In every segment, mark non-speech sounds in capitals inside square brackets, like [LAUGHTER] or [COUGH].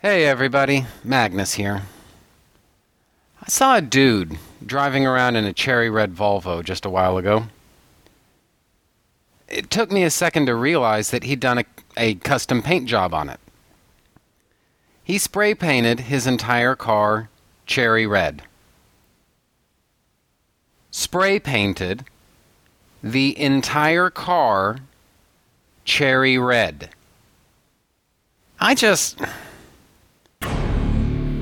Hey everybody, Magnus here. I saw a dude driving around in a cherry red Volvo just a while ago. It took me a second to realize that he'd done a, a custom paint job on it. He spray painted his entire car cherry red. Spray painted the entire car cherry red. I just.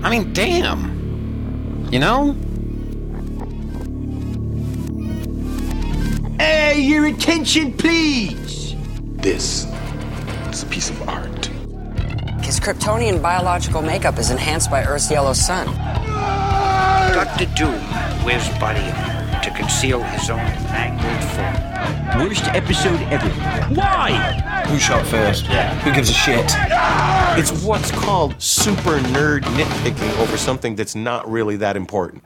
I mean, damn. You know? Hey, your attention, please. This is a piece of art. His Kryptonian biological makeup is enhanced by Earth's yellow sun. Dr. Doom wears body armor to conceal his own mangled form. Worst episode ever. Why? Who shot first? Yeah. Who gives a shit? It's what's called super nerd nitpicking over something that's not really that important.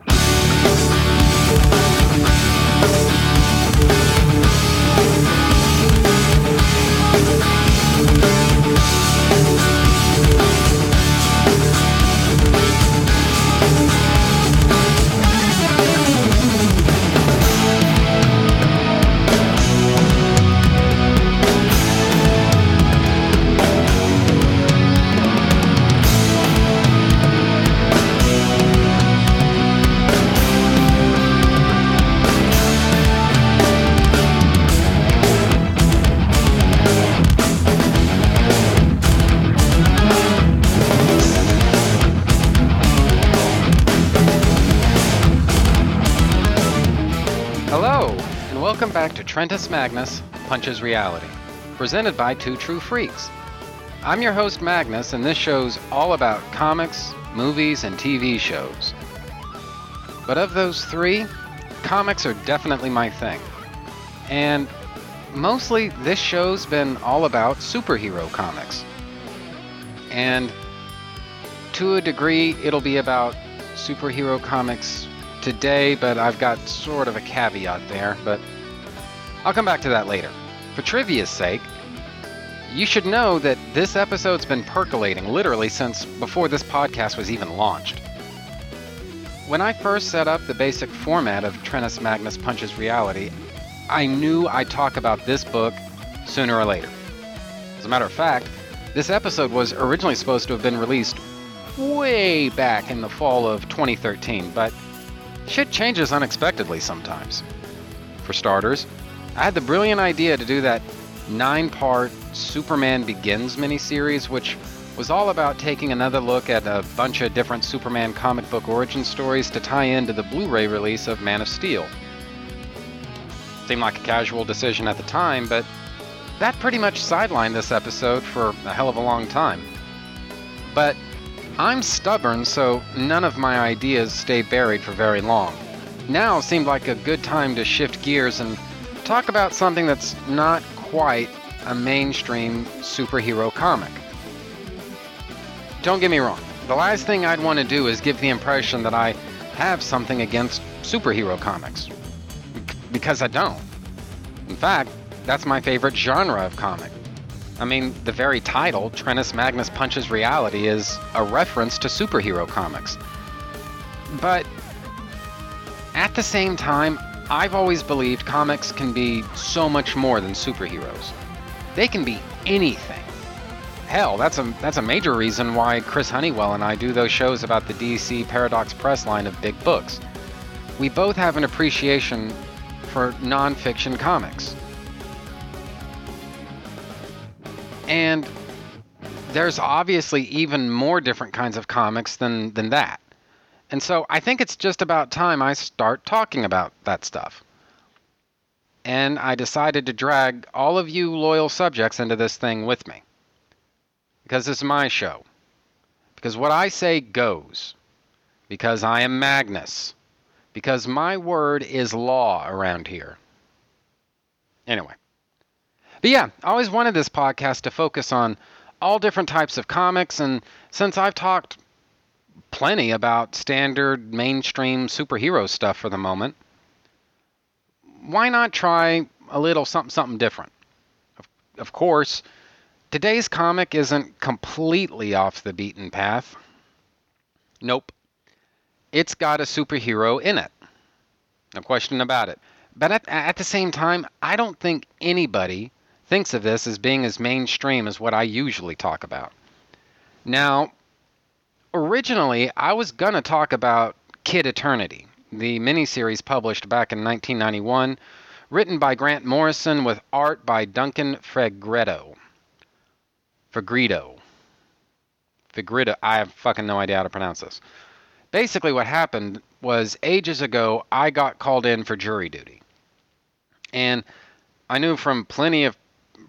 Trentus Magnus Punches Reality, presented by Two True Freaks. I'm your host, Magnus, and this show's all about comics, movies, and TV shows. But of those three, comics are definitely my thing. And mostly, this show's been all about superhero comics. And to a degree, it'll be about superhero comics today, but I've got sort of a caveat there, but I'll come back to that later. For trivia's sake, you should know that this episode's been percolating literally since before this podcast was even launched. When I first set up the basic format of Trentus Magnus Punches Reality, I knew I'd talk about this book sooner or later. As a matter of fact, this episode was originally supposed to have been released way back in the fall of 2013, but shit changes unexpectedly sometimes. For starters, I had the brilliant idea to do that nine part Superman Begins miniseries, which was all about taking another look at a bunch of different Superman comic book origin stories to tie into the Blu ray release of Man of Steel. Seemed like a casual decision at the time, but that pretty much sidelined this episode for a hell of a long time. But I'm stubborn, so none of my ideas stay buried for very long. Now seemed like a good time to shift gears and talk about something that's not quite a mainstream superhero comic. Don't get me wrong, the last thing I'd want to do is give the impression that I have something against superhero comics. Because I don't. In fact, that's my favorite genre of comic. I mean, the very title, Trentus Magnus Punches Reality, is a reference to superhero comics. But at the same time, I've always believed comics can be so much more than superheroes. They can be anything. Hell, that's a that's a major reason why Chris Honeywell and I do those shows about the DC Paradox Press line of big books. We both have an appreciation for nonfiction comics. And there's obviously even more different kinds of comics than, than that. And so I think it's just about time I start talking about that stuff. And I decided to drag all of you loyal subjects into this thing with me. Because this is my show. Because what I say goes. Because I am Magnus. Because my word is law around here. Anyway. But yeah, I always wanted this podcast to focus on all different types of comics, and since I've talked plenty about standard mainstream superhero stuff for the moment, why not try a little something something different? Of, of course, Today's comic isn't completely off the beaten path. Nope. It's got a superhero in it. No question about it. But at, at the same time, I don't think anybody thinks of this as being as mainstream as what I usually talk about. Now, originally, I was going to talk about Kid Eternity, the miniseries published back in 1991, written by Grant Morrison with art by Duncan Fegredo. Fegredo. Fegredo. I have fucking no idea how to pronounce this. Basically, what happened was ages ago, I got called in for jury duty. And I knew from plenty of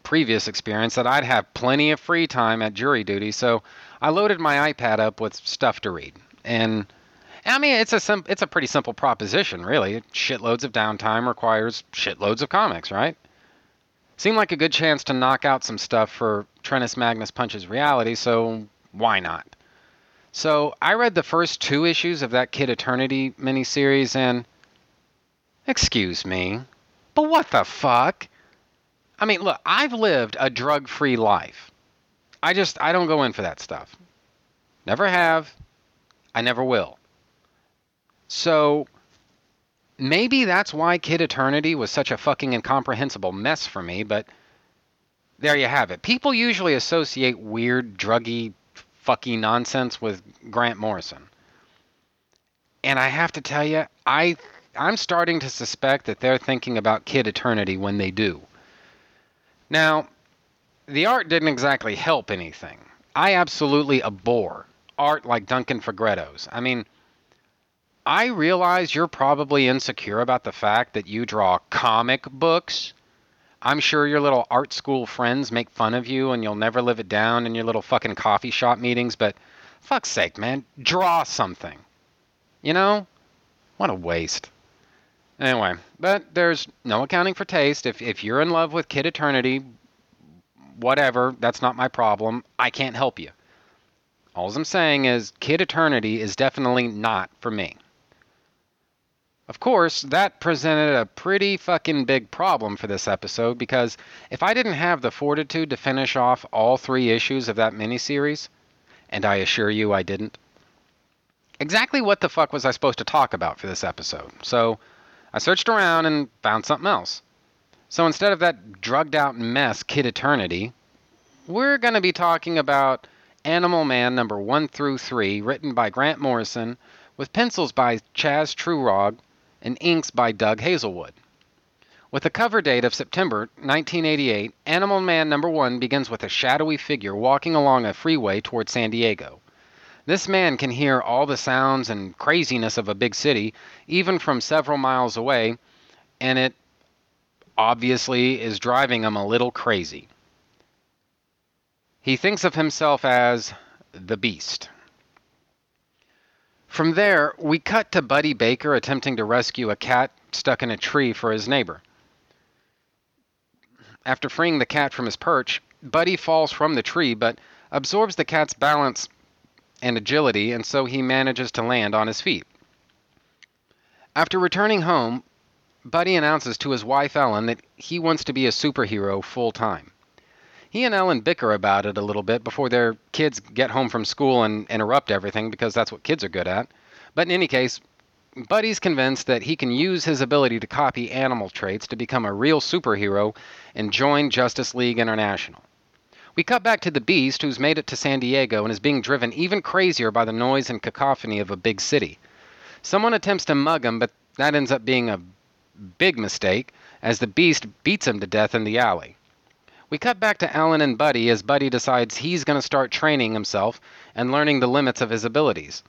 previous experience that I'd have plenty of free time at jury duty, so I loaded my iPad up with stuff to read. And I mean, it's a sim- it's a pretty simple proposition, really. Shitloads of downtime requires shitloads of comics, right? Seemed like a good chance to knock out some stuff for Trentus Magnus Punches Reality, so why not? So I read the first two issues of that Kid Eternity miniseries, and excuse me, but what the fuck? I mean, look, I've lived a drug-free life. I just I don't go in for that stuff. Never have. I never will. So maybe that's why Kid Eternity was such a fucking incomprehensible mess for me, but there you have it. People usually associate weird, druggy, fucky nonsense with Grant Morrison. And I have to tell you, I I'm starting to suspect that they're thinking about Kid Eternity when they do. Now, the art didn't exactly help anything. I absolutely abhor art like Duncan Fegredo's. I mean, I realize you're probably insecure about the fact that you draw comic books. I'm sure your little art school friends make fun of you and you'll never live it down in your little fucking coffee shop meetings, but fuck's sake, man, draw something. You know? What a waste. Anyway, but there's no accounting for taste. If if you're in love with Kid Eternity, whatever, that's not my problem. I can't help you. All I'm saying is Kid Eternity is definitely not for me. Of course, that presented a pretty fucking big problem for this episode because if I didn't have the fortitude to finish off all three issues of that miniseries, and I assure you I didn't, exactly what the fuck was I supposed to talk about for this episode? So I searched around and found something else. So instead of that drugged out mess, Kid Eternity, we're going to be talking about Animal Man number 1 through 3, written by Grant Morrison, with pencils by Chaz Truog and inks by Doug Hazelwood. With a cover date of September 1988, Animal Man number 1 begins with a shadowy figure walking along a freeway toward San Diego. This man can hear all the sounds and craziness of a big city, even from several miles away, and it obviously is driving him a little crazy. He thinks of himself as the Beast. From there, we cut to Buddy Baker attempting to rescue a cat stuck in a tree for his neighbor. After freeing the cat from his perch, Buddy falls from the tree but absorbs the cat's balance and agility, and so he manages to land on his feet. After returning home, Buddy announces to his wife Ellen that he wants to be a superhero full time. He and Ellen bicker about it a little bit before their kids get home from school and interrupt everything because that's what kids are good at. But in any case, Buddy's convinced that he can use his ability to copy animal traits to become a real superhero and join Justice League International. We cut back to the Beast, who's made it to San Diego and is being driven even crazier by the noise and cacophony of a big city. Someone attempts to mug him, but that ends up being a big mistake, as the Beast beats him to death in the alley. We cut back to Alan and Buddy as Buddy decides he's going to start training himself and learning the limits of his abilities.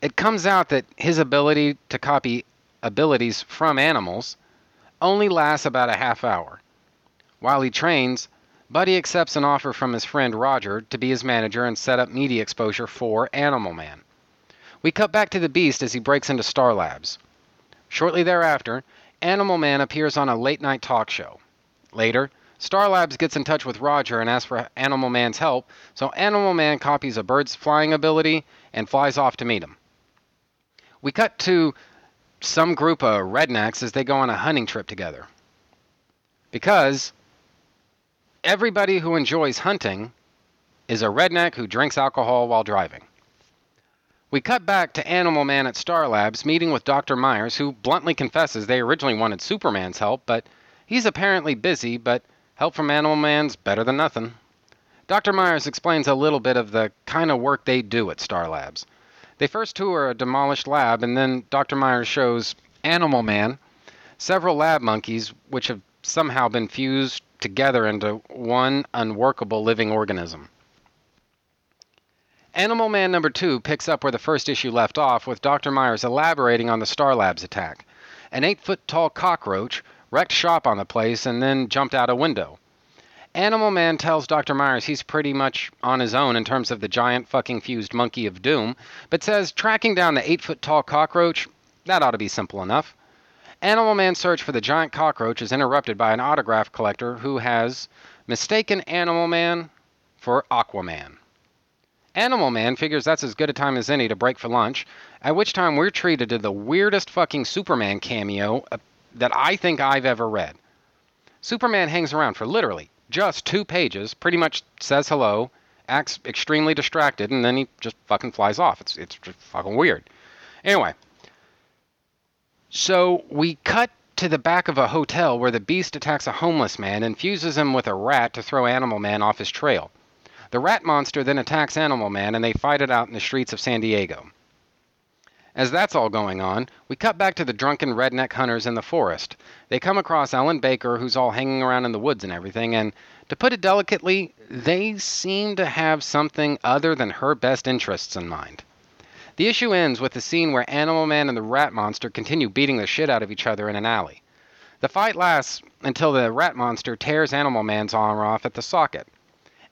It comes out that his ability to copy abilities from animals only lasts about a half hour. While he trains, Buddy accepts an offer from his friend Roger to be his manager and set up media exposure for Animal Man. We cut back to the Beast as he breaks into Star Labs. Shortly thereafter, Animal Man appears on a late night talk show. Later, Star Labs gets in touch with Roger and asks for Animal Man's help, so Animal Man copies a bird's flying ability and flies off to meet him. We cut to some group of rednecks as they go on a hunting trip together. Because everybody who enjoys hunting is a redneck who drinks alcohol while driving. We cut back to Animal Man at Star Labs meeting with Dr. Myers, who bluntly confesses they originally wanted Superman's help, but he's apparently busy, but help from Animal Man's better than nothing. Dr. Myers explains a little bit of the kind of work they do at Star Labs. They first tour a demolished lab, and then Dr. Myers shows Animal Man several lab monkeys which have somehow been fused together into one unworkable living organism. Animal Man number two picks up where the first issue left off, with Dr. Myers elaborating on the Star Labs attack. An eight foot tall cockroach wrecked shop on the place and then jumped out a window. Animal Man tells Dr. Myers he's pretty much on his own in terms of the giant fucking fused monkey of doom, but says tracking down the eight foot tall cockroach, that ought to be simple enough. Animal Man's search for the giant cockroach is interrupted by an autograph collector who has mistaken Animal Man for Aquaman. Animal Man figures that's as good a time as any to break for lunch, at which time we're treated to the weirdest fucking Superman cameo uh, that I think I've ever read. Superman hangs around for literally just two pages, pretty much says hello, acts extremely distracted, and then he just fucking flies off. It's, it's fucking weird. Anyway, so we cut to the back of a hotel where the beast attacks a homeless man and fuses him with a rat to throw Animal Man off his trail. The rat monster then attacks Animal Man and they fight it out in the streets of San Diego. As that's all going on, we cut back to the drunken redneck hunters in the forest. They come across Ellen Baker, who's all hanging around in the woods and everything, and to put it delicately, they seem to have something other than her best interests in mind. The issue ends with the scene where Animal Man and the rat monster continue beating the shit out of each other in an alley. The fight lasts until the rat monster tears Animal Man's arm off at the socket.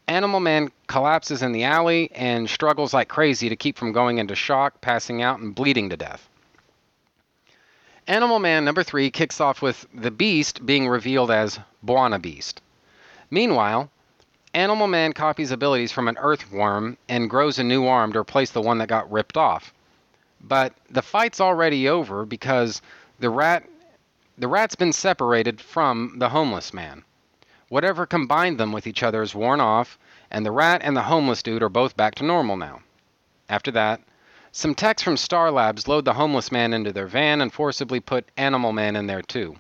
Animal Man collapses in the alley and struggles like crazy to keep from going into shock, passing out, and bleeding to death. Animal Man number three kicks off with the Beast being revealed as B'wana Beast. Meanwhile, Animal Man copies abilities from an earthworm and grows a new arm to replace the one that got ripped off. But the fight's already over because the rat the rat's been separated from the homeless man. Whatever combined them with each other is worn off, and the rat and the homeless dude are both back to normal now. After that, some techs from Star Labs load the homeless man into their van and forcibly put Animal Man in there too.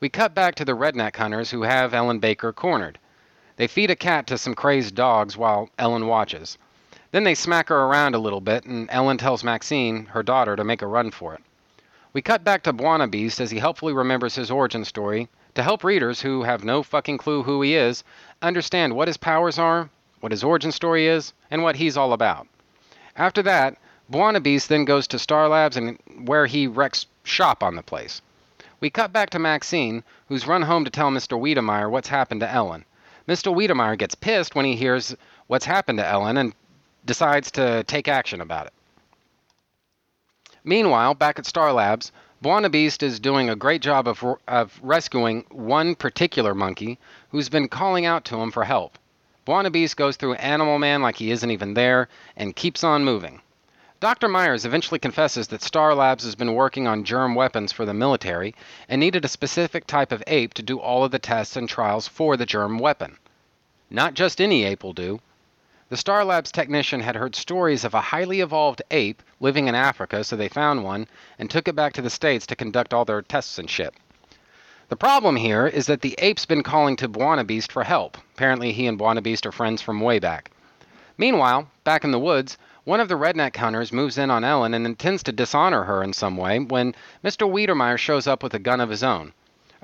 We cut back to the redneck hunters who have Ellen Baker cornered. They feed a cat to some crazed dogs while Ellen watches. Then they smack her around a little bit, and Ellen tells Maxine, her daughter, to make a run for it. We cut back to B'wana Beast as he helpfully remembers his origin story to help readers who have no fucking clue who he is understand what his powers are, what his origin story is, and what he's all about. After that, B'wana Beast then goes to Star Labs and where he wrecks shop on the place. We cut back to Maxine, who's run home to tell Mr. Wiedemeyer what's happened to Ellen. Mr. Wiedemeyer gets pissed when he hears what's happened to Ellen and decides to take action about it. Meanwhile, back at Star Labs, B'wana Beast is doing a great job of, of rescuing one particular monkey who's been calling out to him for help. B'wana Beast goes through Animal Man like he isn't even there and keeps on moving. Dr. Myers eventually confesses that Star Labs has been working on germ weapons for the military and needed a specific type of ape to do all of the tests and trials for the germ weapon. Not just any ape will do. The Star Labs technician had heard stories of a highly evolved ape living in Africa, so they found one and took it back to the States to conduct all their tests and shit. The problem here is that the ape's been calling to B'wana Beast for help. Apparently, he and B'wana Beast are friends from way back. Meanwhile, back in the woods, one of the redneck hunters moves in on Ellen and intends to dishonor her in some way when Mr. Wiedemeyer shows up with a gun of his own.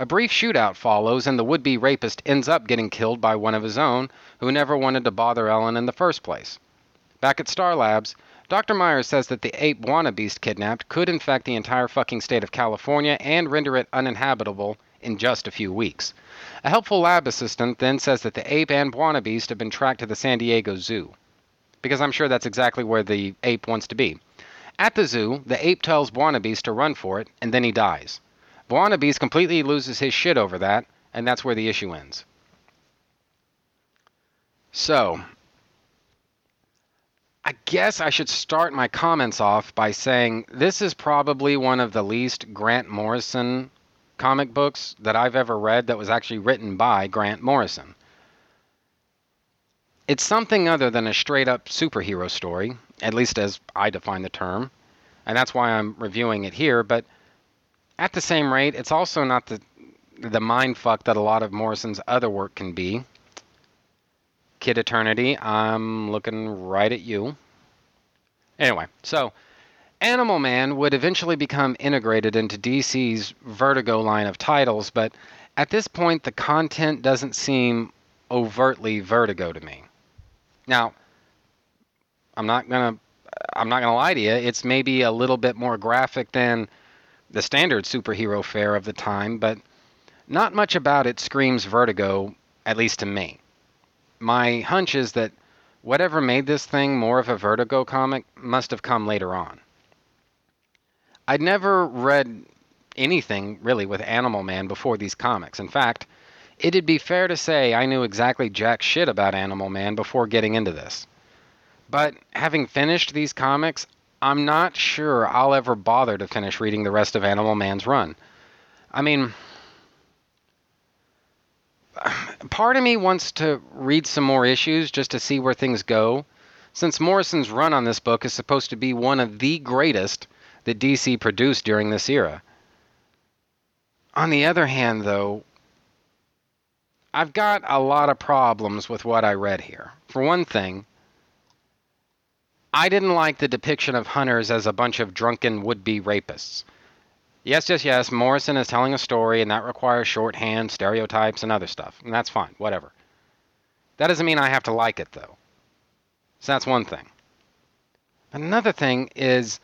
A brief shootout follows, and the would be rapist ends up getting killed by one of his own who never wanted to bother Ellen in the first place. Back at Star Labs, Dr. Myers says that the ape B'wana Beast kidnapped could infect the entire fucking state of California and render it uninhabitable in just a few weeks. A helpful lab assistant then says that the ape and B'wana Beast have been tracked to the San Diego Zoo. Because I'm sure that's exactly where the ape wants to be. At the zoo, the ape tells B'wana Beast to run for it, and then he dies. B'wana Beast completely loses his shit over that, and that's where the issue ends. So, I guess I should start my comments off by saying this is probably one of the least Grant Morrison comic books that I've ever read that was actually written by Grant Morrison. It's something other than a straight up superhero story, at least as I define the term, and that's why I'm reviewing it here, but at the same rate, it's also not the the mind fuck that a lot of Morrison's other work can be. Kid Eternity, I'm looking right at you. Anyway, so Animal Man would eventually become integrated into DC's Vertigo line of titles, but at this point the content doesn't seem overtly Vertigo to me. Now, I'm not going to I'm not going to lie to you, it's maybe a little bit more graphic than the standard superhero fare of the time, but not much about it screams Vertigo, at least to me. My hunch is that whatever made this thing more of a Vertigo comic must have come later on. I'd never read anything really with Animal Man before these comics. In fact, it'd be fair to say I knew exactly jack shit about Animal Man before getting into this. But having finished these comics, I'm not sure I'll ever bother to finish reading the rest of Animal Man's run. I mean, [SIGHS] part of me wants to read some more issues just to see where things go, since Morrison's run on this book is supposed to be one of the greatest that DC produced during this era. On the other hand, though, I've got a lot of problems with what I read here. For one thing, I didn't like the depiction of hunters as a bunch of drunken would be rapists. Yes, yes, yes, Morrison is telling a story, and that requires shorthand, stereotypes, and other stuff. And that's fine, whatever. That doesn't mean I have to like it, though. So that's one thing. Another thing is,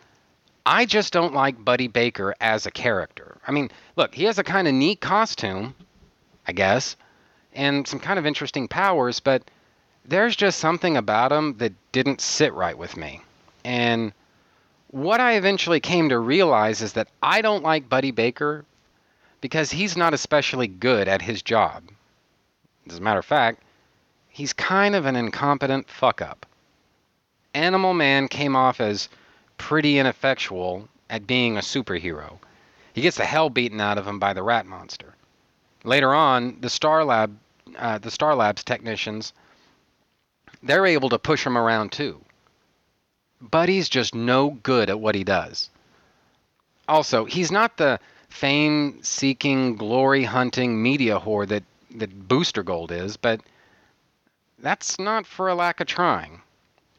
I just don't like Buddy Baker as a character. I mean, look, he has a kind of neat costume, I guess, and some kind of interesting powers, but there's just something about him that didn't sit right with me. And what I eventually came to realize is that I don't like Buddy Baker because he's not especially good at his job. As a matter of fact, he's kind of an incompetent fuck up. Animal Man came off as pretty ineffectual at being a superhero. He gets the hell beaten out of him by the rat monster. Later on, the Star Lab, uh, the Star Labs technicians, they're able to push him around too. Buddy's just no good at what he does. Also, he's not the fame seeking, glory hunting media whore that, that Booster Gold is, but that's not for a lack of trying.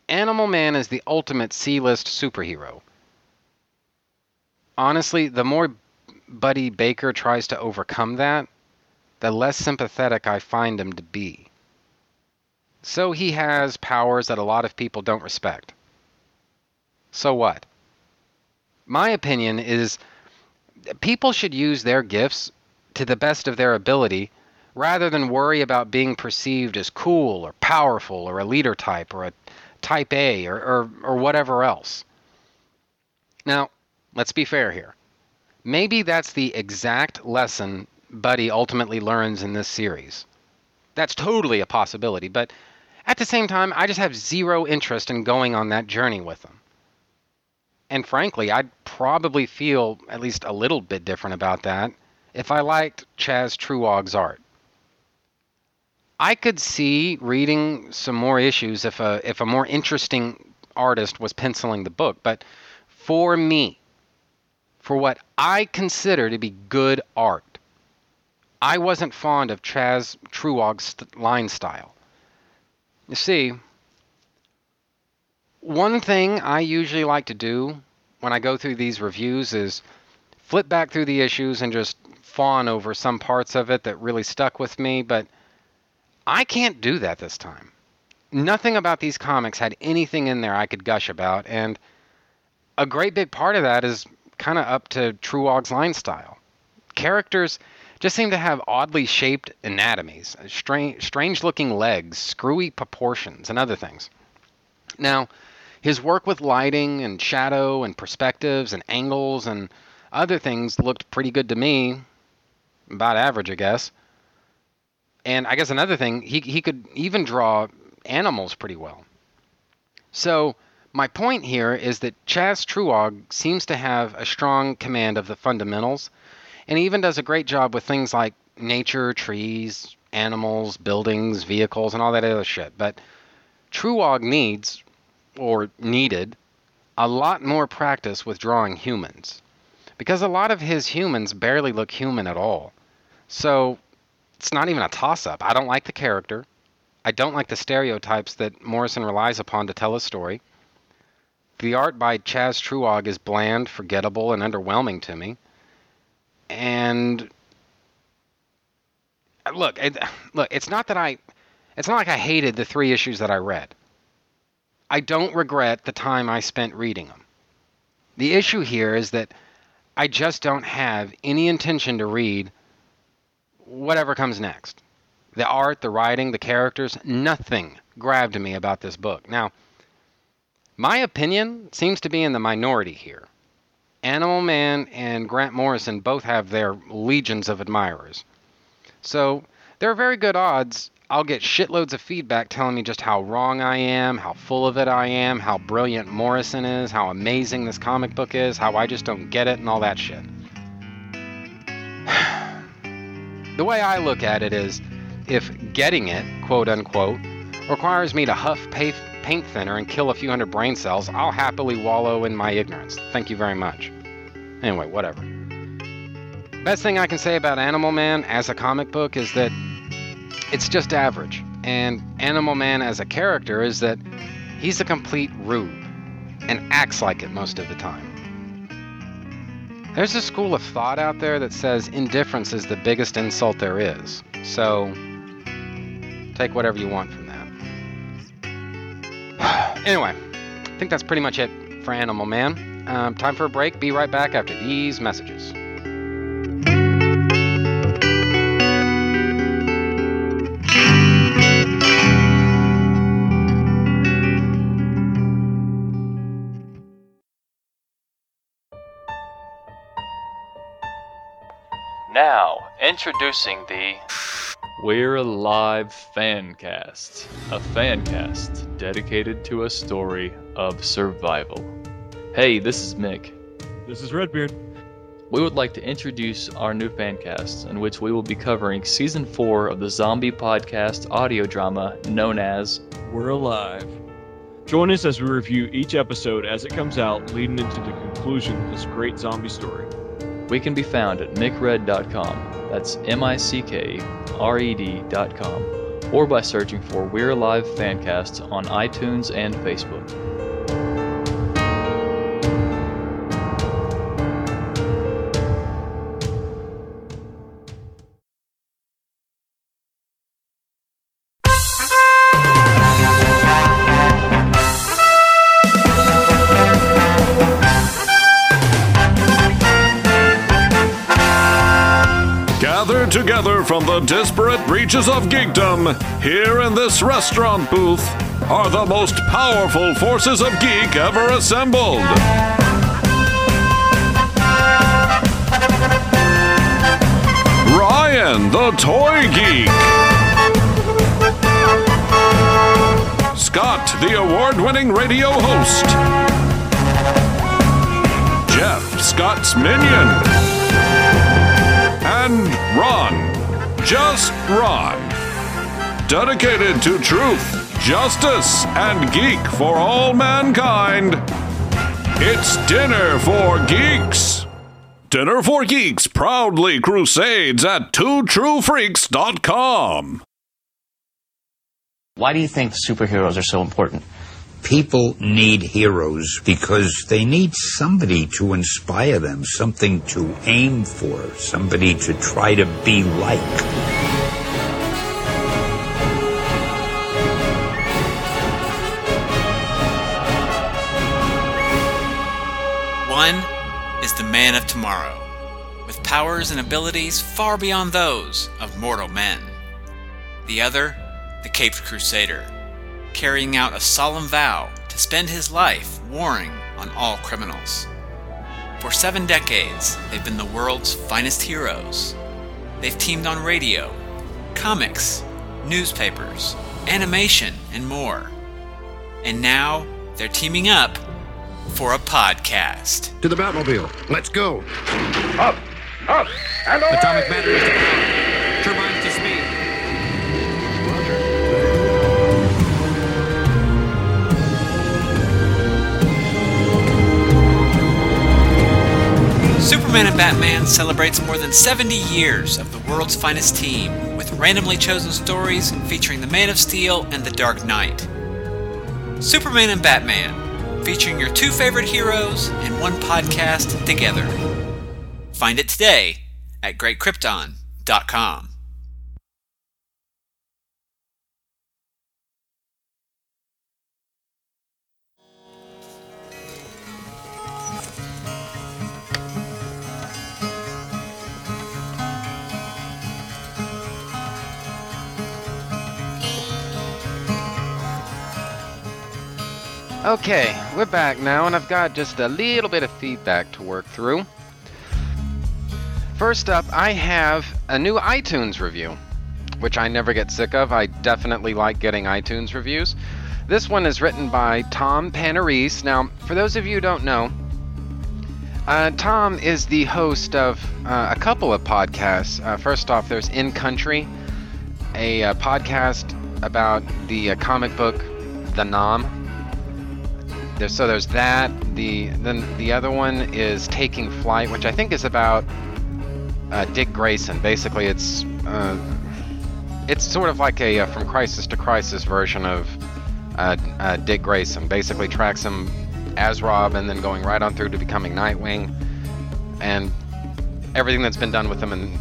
Animal Man is the ultimate C list superhero. Honestly, the more Buddy Baker tries to overcome that, the less sympathetic I find him to be. So he has powers that a lot of people don't respect. So what? My opinion is people should use their gifts to the best of their ability rather than worry about being perceived as cool or powerful or a leader type or a type A or, or, or whatever else. Now, let's be fair here. Maybe that's the exact lesson Buddy ultimately learns in this series. That's totally a possibility, but at the same time, I just have zero interest in going on that journey with them. And frankly, I'd probably feel at least a little bit different about that if I liked Chaz Truog's art. I could see reading some more issues if a if a more interesting artist was penciling the book, but for me, for what I consider to be good art, I wasn't fond of Chaz Truog's line style. You see, one thing I usually like to do when I go through these reviews is flip back through the issues and just fawn over some parts of it that really stuck with me, but I can't do that this time. Nothing about these comics had anything in there I could gush about, and a great big part of that is kind of up to Truog's line style. Characters just seem to have oddly shaped anatomies, strange, strange looking legs, screwy proportions, and other things. Now, his work with lighting and shadow and perspectives and angles and other things looked pretty good to me. About average, I guess. And I guess another thing, he, he could even draw animals pretty well. So, my point here is that Chaz Truog seems to have a strong command of the fundamentals, and he even does a great job with things like nature, trees, animals, buildings, vehicles, and all that other shit. But Truog needs, or needed, a lot more practice with drawing humans. Because a lot of his humans barely look human at all. So it's not even a toss up. I don't like the character. I don't like the stereotypes that Morrison relies upon to tell a story. The art by Chaz Truog is bland, forgettable, and underwhelming to me. And look, it, look, it's not that I it's not like I hated the three issues that I read. I don't regret the time I spent reading them. The issue here is that I just don't have any intention to read whatever comes next. The art, the writing, the characters, nothing grabbed me about this book. Now, my opinion seems to be in the minority here. Animal Man and Grant Morrison both have their legions of admirers. So, there are very good odds I'll get shitloads of feedback telling me just how wrong I am, how full of it I am, how brilliant Morrison is, how amazing this comic book is, how I just don't get it, and all that shit. [SIGHS] the way I look at it is if getting it, quote unquote, requires me to huff paint thinner and kill a few hundred brain cells, I'll happily wallow in my ignorance. Thank you very much. Anyway, whatever. Best thing I can say about Animal Man as a comic book is that it's just average. And Animal Man as a character is that he's a complete rube and acts like it most of the time. There's a school of thought out there that says indifference is the biggest insult there is. So take whatever you want from that. [SIGHS] anyway, I think that's pretty much it for Animal Man. Um, time for a break. Be right back after these messages. Now, introducing the We're Alive Fancast, a fancast dedicated to a story of survival. Hey, this is Mick. This is Redbeard. We would like to introduce our new fancast, in which we will be covering season 4 of the zombie podcast audio drama known as We're Alive. Join us as we review each episode as it comes out, leading into the conclusion of this great zombie story. We can be found at mickred.com. That's M I C K R E D.com. Or by searching for We're Alive Fancast on iTunes and Facebook. From the disparate reaches of geekdom, here in this restaurant booth, are the most powerful forces of geek ever assembled. Ryan, the toy geek. Scott, the award winning radio host. Jeff, Scott's minion and Ron. Just Ron. Dedicated to truth, justice, and geek for all mankind. It's Dinner for Geeks. Dinner for Geeks proudly crusades at twotruefreaks.com. Why do you think superheroes are so important? People need heroes because they need somebody to inspire them, something to aim for, somebody to try to be like. One is the man of tomorrow, with powers and abilities far beyond those of mortal men. The other, the Caped Crusader carrying out a solemn vow to spend his life warring on all criminals. For seven decades, they've been the world's finest heroes. They've teamed on radio, comics, newspapers, animation, and more. And now they're teaming up for a podcast. To the Batmobile. Let's go. Up, up, and away! Atomic batteries Superman and Batman celebrates more than 70 years of the world's finest team, with randomly chosen stories featuring the Man of Steel and the Dark Knight. Superman and Batman, featuring your two favorite heroes in one podcast together. Find it today at greatkrypton.com. Okay, we're back now, and I've got just a little bit of feedback to work through. First up, I have a new iTunes review, which I never get sick of. I definitely like getting iTunes reviews. This one is written by Tom Panarese. Now, for those of you who don't know, uh, Tom is the host of uh, a couple of podcasts. Uh, first off, there's In Country, a uh, podcast about the uh, comic book The 'Nam. There's, so there's that. The then the other one is Taking Flight, which I think is about uh, Dick Grayson. Basically, it's uh, it's sort of like a uh, from crisis to crisis version of uh, uh, Dick Grayson. Basically, tracks him as Rob, and then going right on through to becoming Nightwing, and everything that's been done with him in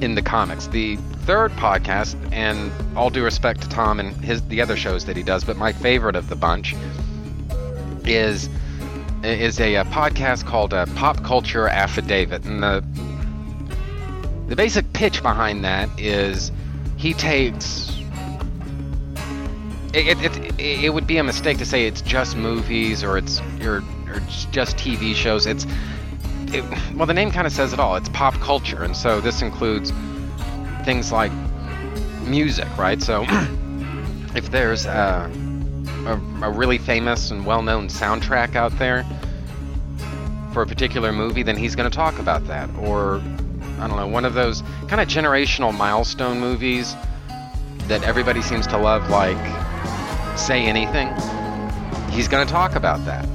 in the comics. The third podcast, and all due respect to Tom and his the other shows that he does, but my favorite of the bunch is is a, a podcast called uh, Pop Culture Affidavit, and the the basic pitch behind that is he takes. It, it, it, it would be a mistake to say it's just movies or it's or, or just TV shows. It's it, well, the name kind of says it all. It's pop culture, and so this includes things like music, right? So [CLEARS THROAT] if there's a, a, a really famous and well-known soundtrack out there for a particular movie, then he's going to talk about that. Or I don't know, one of those kind of generational milestone movies that everybody seems to love, like Say Anything. He's going to talk about that.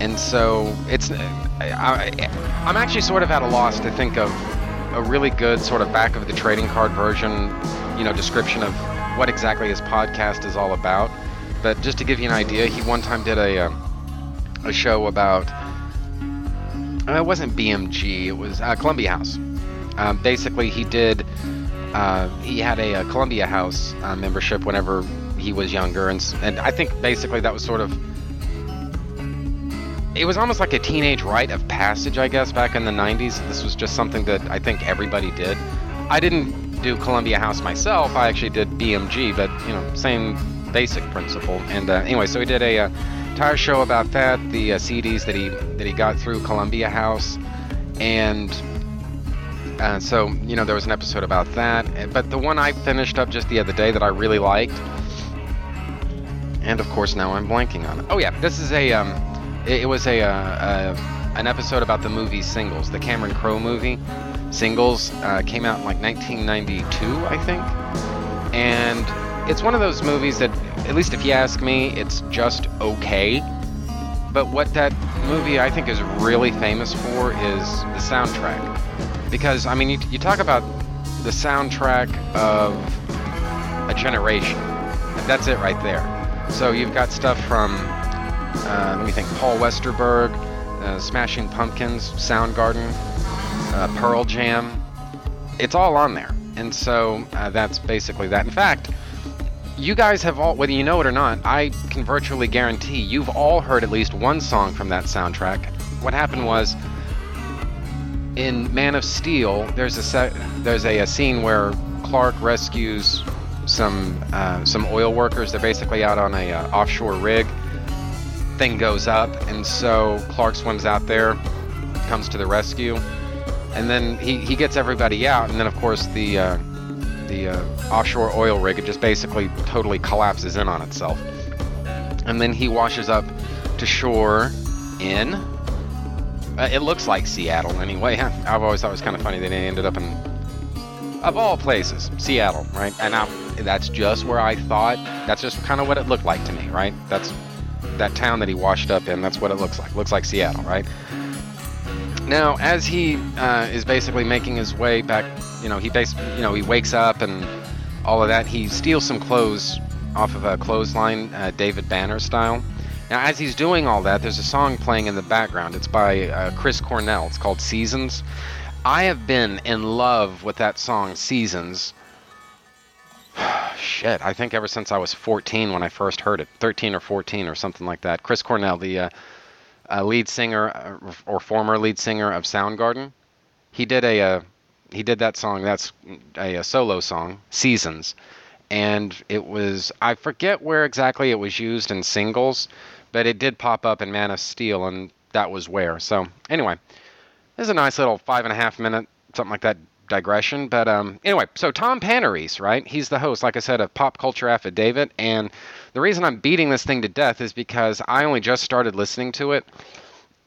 And so it's, I, I'm actually sort of at a loss to think of a really good sort of back of the trading card version, you know, description of what exactly his podcast is all about. But just to give you an idea, he one time did a, uh, a show about, uh, it wasn't BMG, it was uh, Columbia House. Um, basically, he did. Uh, he had a, a Columbia House uh, membership whenever he was younger, and and I think basically that was sort of. It was almost like a teenage rite of passage, I guess, back in the '90s. This was just something that I think everybody did. I didn't do Columbia House myself. I actually did BMG, but you know, same basic principle. And uh, anyway, so he did a, uh, entire show about that, the uh, CDs that he that he got through Columbia House, and uh, so, you know, there was an episode about that. But the one I finished up just the other day that I really liked, and of course now I'm blanking on it. Oh yeah, this is a, um, it, it was a, uh, uh, an episode about the movie Singles, the Cameron Crowe movie. Singles came out in like 1992, I think. And it's one of those movies that, at least if you ask me, it's just okay. But what that movie I think is really famous for is the soundtrack because I mean, you, you talk about the soundtrack of a generation, that's it right there. So you've got stuff from, uh, let me think, Paul Westerberg, uh, Smashing Pumpkins, Soundgarden, uh, Pearl Jam. It's all on there, and so uh, that's basically that. In fact, you guys have all, whether you know it or not, I can virtually guarantee you've all heard at least one song from that soundtrack. What happened was in Man of Steel, there's a there's a, a, scene where Clark rescues some uh, some oil workers. They're basically out on a uh, offshore rig. Thing goes up, and so Clark swims out there, comes to the rescue, and then he, he gets everybody out, and then of course the uh, the uh, offshore oil rig it just basically totally collapses in on itself, and then he washes up to shore in uh, it looks like Seattle anyway. [LAUGHS] I've always thought it was kind of funny that they ended up in, of all places, Seattle, right? And I, that's just where I thought. That's just kind of what it looked like to me, right? That's that town that he washed up in. That's what it looks like. Looks like Seattle, right? Now, as he uh, is basically making his way back, you know, he bas- you know, he wakes up and all of that. He steals some clothes off of a clothesline, uh, David Banner style. Now, as he's doing all that, there's a song playing in the background. It's by uh, Chris Cornell. It's called Seasons. I have been in love with that song, Seasons. [SIGHS] Shit, I think ever since I was 14 when I first heard it, 13 or 14 or something like that. Chris Cornell, the lead singer uh, or former lead singer of Soundgarden, he did a uh, he did that song. That's a, a solo song, Seasons, and it was I forget where exactly it was used in singles, but it did pop up in Man of Steel, and that was where. So anyway, this is a nice little five and a half minute something like that digression. But um, anyway, so Tom Panarese, right? He's the host, like I said, of Pop Culture Affidavit, and the reason I'm beating this thing to death is because I only just started listening to it,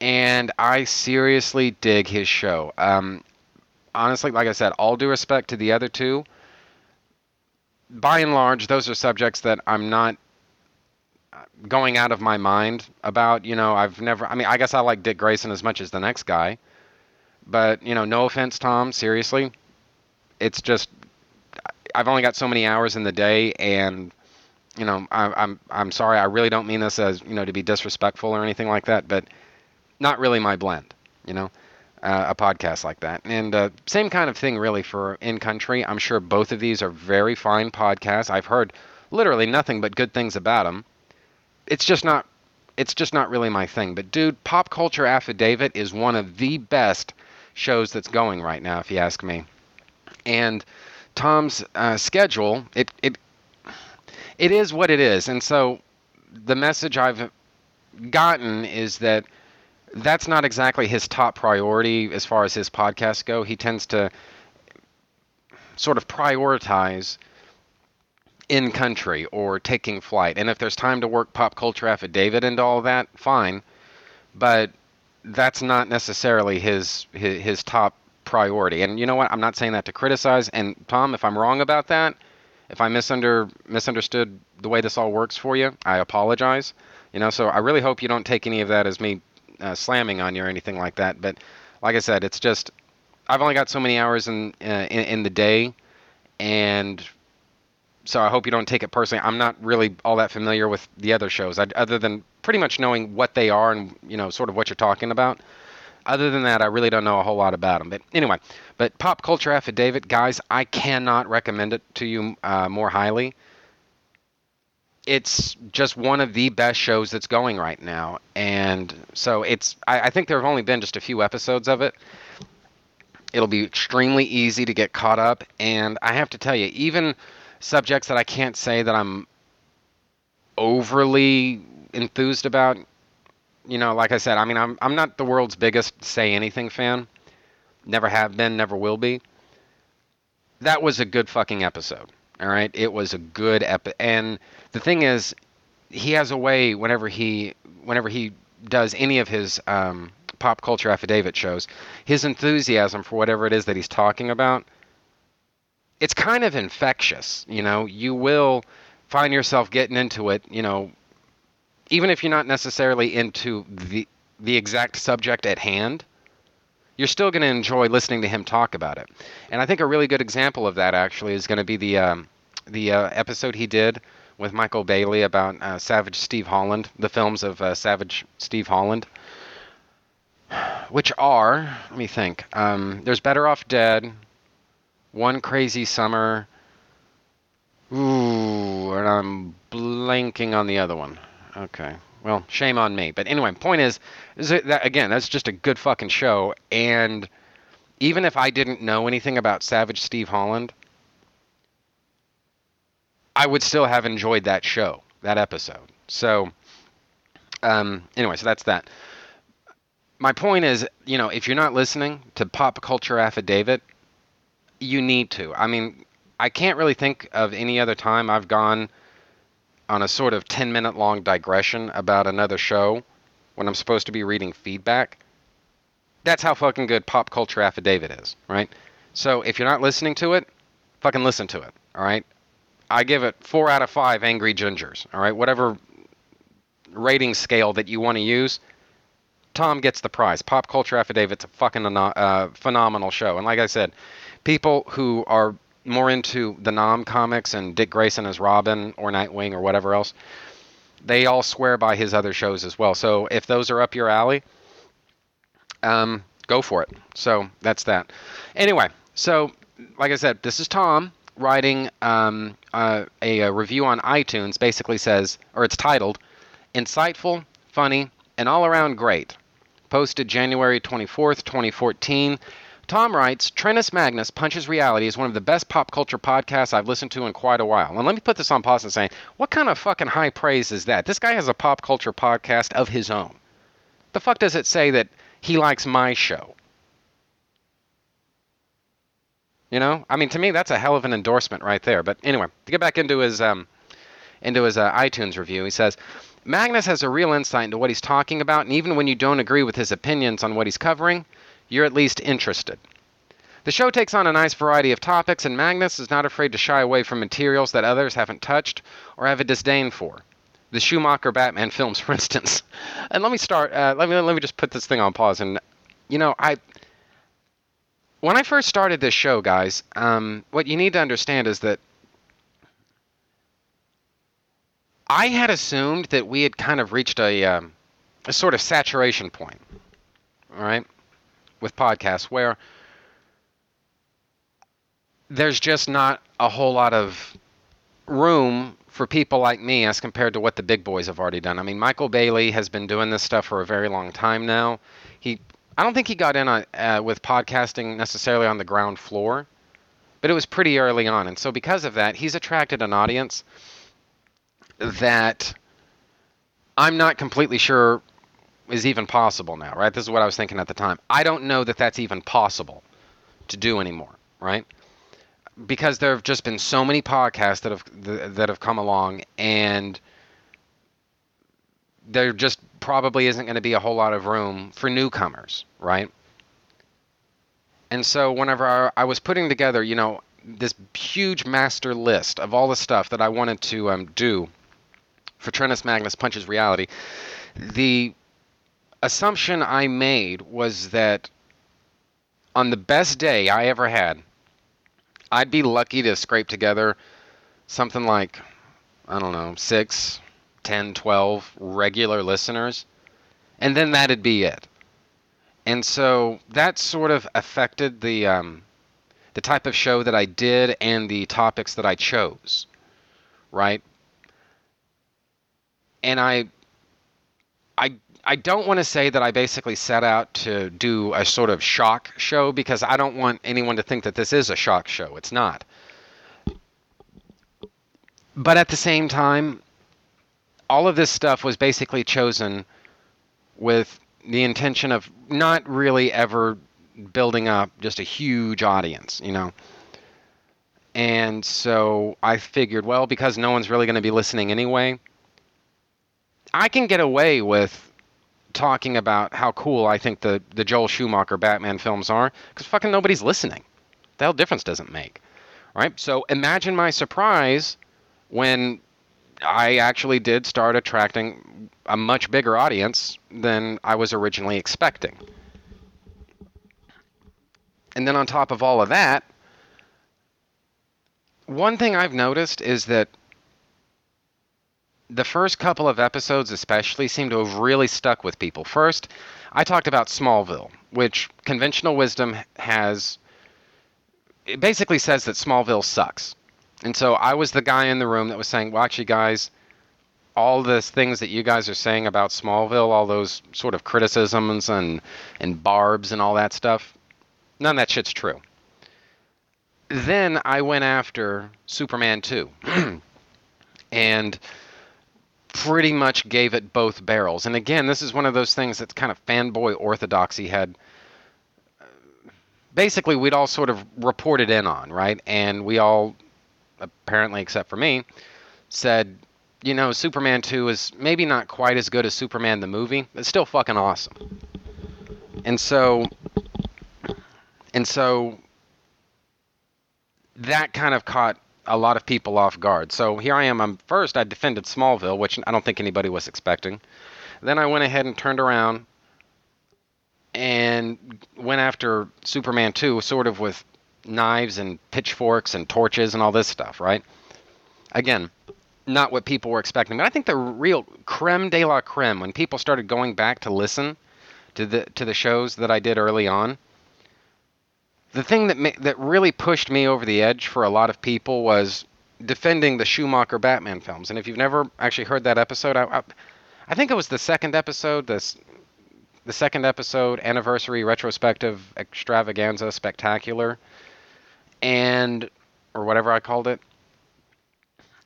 and I seriously dig his show. Um, honestly, like I said, all due respect to the other two, by and large, those are subjects that I'm not going out of my mind about. You know, I've never, I mean, I guess I like Dick Grayson as much as the next guy. But, you know, no offense, Tom, seriously. It's just, I've only got so many hours in the day, and, you know, I, I'm, I'm sorry, I really don't mean this as, you know, to be disrespectful or anything like that, but not really my blend, you know? uh, a podcast like that. And uh, same kind of thing, really, for In Country. I'm sure both of these are very fine podcasts. I've heard literally nothing but good things about them. It's just not. It's just not really my thing. But dude, Pop Culture Affidavit is one of the best shows that's going right now, if you ask me. And Tom's uh, schedule, it it it is what it is. And so the message I've gotten is that that's not exactly his top priority as far as his podcasts go. He tends to sort of prioritize in country or taking flight. And if there's time to work pop culture affidavit into all that, fine. But that's not necessarily his, his his top priority. And you know what? I'm not saying that to criticize. And Tom, if I'm wrong about that, if I misunder misunderstood the way this all works for you, I apologize. You know, so I really hope you don't take any of that as me uh, slamming on you or anything like that. But like I said, it's just I've only got so many hours in, uh, in in the day, and so I hope you don't take it personally. I'm not really all that familiar with the other shows, I, other than pretty much knowing what they are and you know sort of what you're talking about. Other than that, I really don't know a whole lot about them. But anyway, but Pop Culture Affidavit, guys, I cannot recommend it to you uh, more highly it's just one of the best shows that's going right now. And so it's, I, I, think there have only been just a few episodes of it. It'll be extremely easy to get caught up. And I have to tell you, even subjects that I can't say that I'm overly enthused about, you know, like I said, I mean, I'm, I'm not the world's biggest say anything fan. Never have been, never will be. That was a good fucking episode. All right, it was a good episode, and the thing is, he has a way whenever he whenever he does any of his um, pop culture affidavit shows, his enthusiasm for whatever it is that he's talking about, it's kind of infectious. You know, you will find yourself getting into it. You know, even if you're not necessarily into the the exact subject at hand you're still going to enjoy listening to him talk about it. And I think a really good example of that actually is going to be the um, the uh, episode he did with Michael Bailey about uh, Savage Steve Holland, the films of uh, Savage Steve Holland, which are let me think. Um, there's Better Off Dead, One Crazy Summer. Ooh, and I'm blanking on the other one. Okay. Well, shame on me. But anyway, point is, is that again, that's just a good fucking show. And even if I didn't know anything about Savage Steve Holland, I would still have enjoyed that show, that episode. So, um, anyway, so that's that. My point is, you know, if you're not listening to Pop Culture Affidavit, you need to. I mean, I can't really think of any other time I've gone on a sort of 10 minute long digression about another show when I'm supposed to be reading feedback. That's how fucking good Pop Culture Affidavit is, right? So if you're not listening to it, fucking listen to it, all right? I give it four out of five angry gingers, all right? Whatever rating scale that you want to use, Tom gets the prize. Pop Culture Affidavit's a fucking uh, phenomenal show. And like I said, people who are more into the 'Nam comics and Dick Grayson as Robin or Nightwing or whatever else, they all swear by his other shows as well. So if those are up your alley, um, go for it. So that's that. Anyway, so like I said, this is Tom writing um, uh, a, a review on iTunes. Basically says, or it's titled, "Insightful, Funny, and All Around Great." Posted January 24th, 2014. Tom writes, Trentus Magnus Punches Reality is one of the best pop culture podcasts I've listened to in quite a while. And let me put this on pause and say, what kind of fucking high praise is that? This guy has a pop culture podcast of his own. The fuck does it say that he likes my show? You know, I mean, to me, that's a hell of an endorsement right there. But anyway, to get back into his um, into his uh, iTunes review, he says, Magnus has a real insight into what he's talking about, and even when you don't agree with his opinions on what he's covering, you're at least interested. The show takes on a nice variety of topics, and Magnus is not afraid to shy away from materials that others haven't touched or have a disdain for. The Schumacher Batman films, [LAUGHS] for instance. And let me start. Uh, let me let me just put this thing on pause. And you know, I when I first started this show, guys, um, what you need to understand is that I had assumed that we had kind of reached a, um, a sort of saturation point. All right with podcasts where there's just not a whole lot of room for people like me as compared to what the big boys have already done. I mean, Michael Bailey has been doing this stuff for a very long time now. He, I don't think he got in on, uh, with podcasting necessarily on the ground floor, but it was pretty early on, and so because of that, he's attracted an audience that I'm not completely sure is even possible now, right? This is what I was thinking at the time. I don't know that that's even possible to do anymore, right? Because there have just been so many podcasts that have that have come along, and there just probably isn't going to be a whole lot of room for newcomers, right? And so whenever I, I was putting together, you know, this huge master list of all the stuff that I wanted to um, do for Trentus Magnus Punches Reality, the assumption I made was that on the best day I ever had, I'd be lucky to scrape together something like, I don't know, six, ten, twelve regular listeners, and then that'd be it. And so that sort of affected the um, the type of show that I did and the topics that I chose, right? And I I don't want to say that I basically set out to do a sort of shock show because I don't want anyone to think that this is a shock show. It's not. But at the same time, all of this stuff was basically chosen with the intention of not really ever building up just a huge audience, you know. And so I figured, well, because no one's really going to be listening anyway, I can get away with talking about how cool I think the, the Joel Schumacher Batman films are because fucking nobody's listening. The hell difference doesn't make. Right? So imagine my surprise when I actually did start attracting a much bigger audience than I was originally expecting. And then on top of all of that, one thing I've noticed is that the first couple of episodes, especially, seem to have really stuck with people. First, I talked about Smallville, which conventional wisdom has. It basically says that Smallville sucks. And so I was the guy in the room that was saying, well, actually, guys, all these things that you guys are saying about Smallville, all those sort of criticisms and, and barbs and all that stuff, none of that shit's true. Then I went after Superman 2. [CLEARS THROAT] and pretty much gave it both barrels. And again, this is one of those things that's kind of fanboy orthodoxy had. Uh, basically, we'd all sort of reported in on, right? And we all, apparently, except for me, said, you know, Superman 2 is maybe not quite as good as Superman the movie, but still fucking awesome. And so, and so, that kind of caught a lot of people off guard. So here I am. I'm first. I defended Smallville, which I don't think anybody was expecting. Then I went ahead and turned around and went after Superman 2 sort of with knives and pitchforks and torches and all this stuff, right? Again, not what people were expecting. But I think the real creme de la creme, when people started going back to listen to the to the shows that I did early on, the thing that ma- that really pushed me over the edge for a lot of people was defending the Schumacher Batman films. And if you've never actually heard that episode, I, I, I think it was the second episode, this the second episode anniversary retrospective extravaganza spectacular, and or whatever I called it.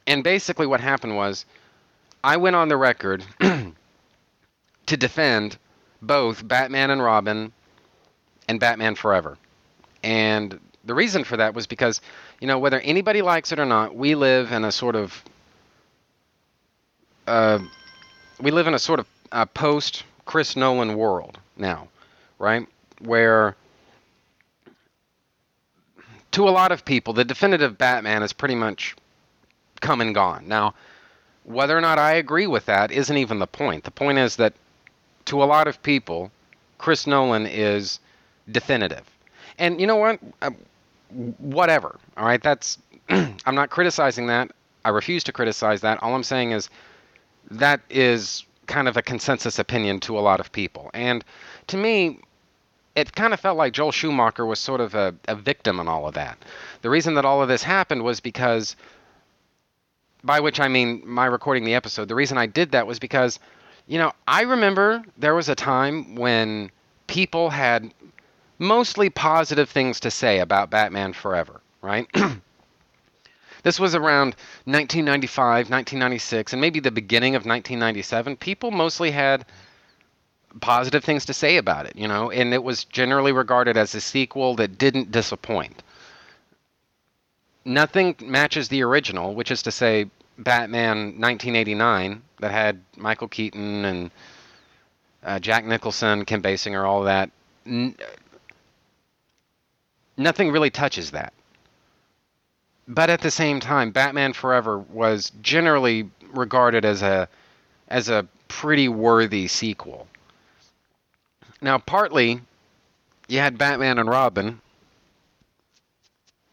And basically, what happened was, I went on the record [CLEARS THROAT] to defend both Batman and Robin and Batman Forever. And the reason for that was because, you know, whether anybody likes it or not, we live in a sort of uh, we live in a sort of uh, post Chris Nolan world now, right? Where to a lot of people, the definitive Batman is pretty much come and gone. Now, whether or not I agree with that isn't even the point. The point is that to a lot of people, Chris Nolan is definitive. And you know what? Uh, whatever. All right, that's [CLEARS THROAT] I'm not criticizing that. I refuse to criticize that. All I'm saying is that is kind of a consensus opinion to a lot of people. And to me, it kind of felt like Joel Schumacher was sort of a, a victim in all of that. The reason that all of this happened was because, by which I mean my recording the episode, the reason I did that was because, you know, I remember there was a time when people had mostly positive things to say about Batman Forever, right? [CLEARS THROAT] this was around 1995, 1996, and maybe the beginning of 1997. People mostly had positive things to say about it, you know, and it was generally regarded as a sequel that didn't disappoint. Nothing matches the original, which is to say, Batman 1989, that had Michael Keaton and uh, Jack Nicholson, Kim Basinger, all that. N- nothing really touches that. But at the same time, Batman Forever was generally regarded as a as a pretty worthy sequel. Now, partly you had Batman and Robin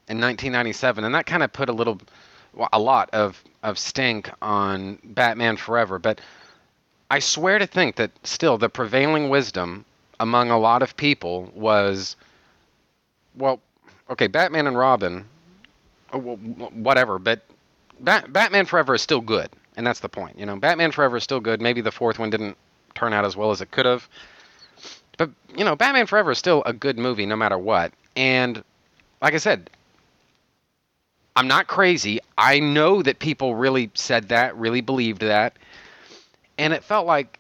in 1997, and that kind of put a little, a lot of of stink on Batman Forever. But I swear to think that still the prevailing wisdom among a lot of people was, well, okay, Batman and Robin, oh, whatever, but Bat- Batman Forever is still good, and that's the point. You know, Batman Forever is still good. Maybe the fourth one didn't turn out as well as it could have. But, you know, Batman Forever is still a good movie no matter what. And like I said, I'm not crazy. I know that people really said that, really believed that. And it felt like,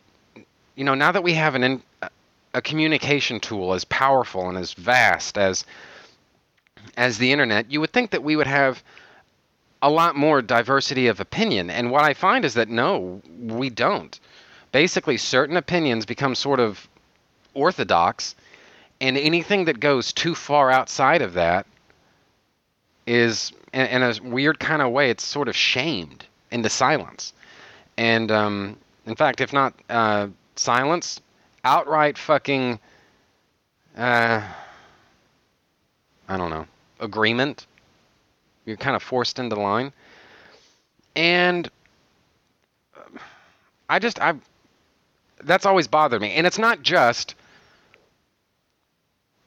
you know, now that we have an in, a communication tool as powerful and as vast as as the internet, you would think that we would have a lot more diversity of opinion. And what I find is that no, we don't. Basically, certain opinions become sort of orthodox, and anything that goes too far outside of that is, in, a weird kind of way, it's sort of shamed into silence. And um, in fact, if not uh, silence, outright fucking, uh, I don't know, agreement. You're kind of forced into line. And I just, I, that's always bothered me. And it's not just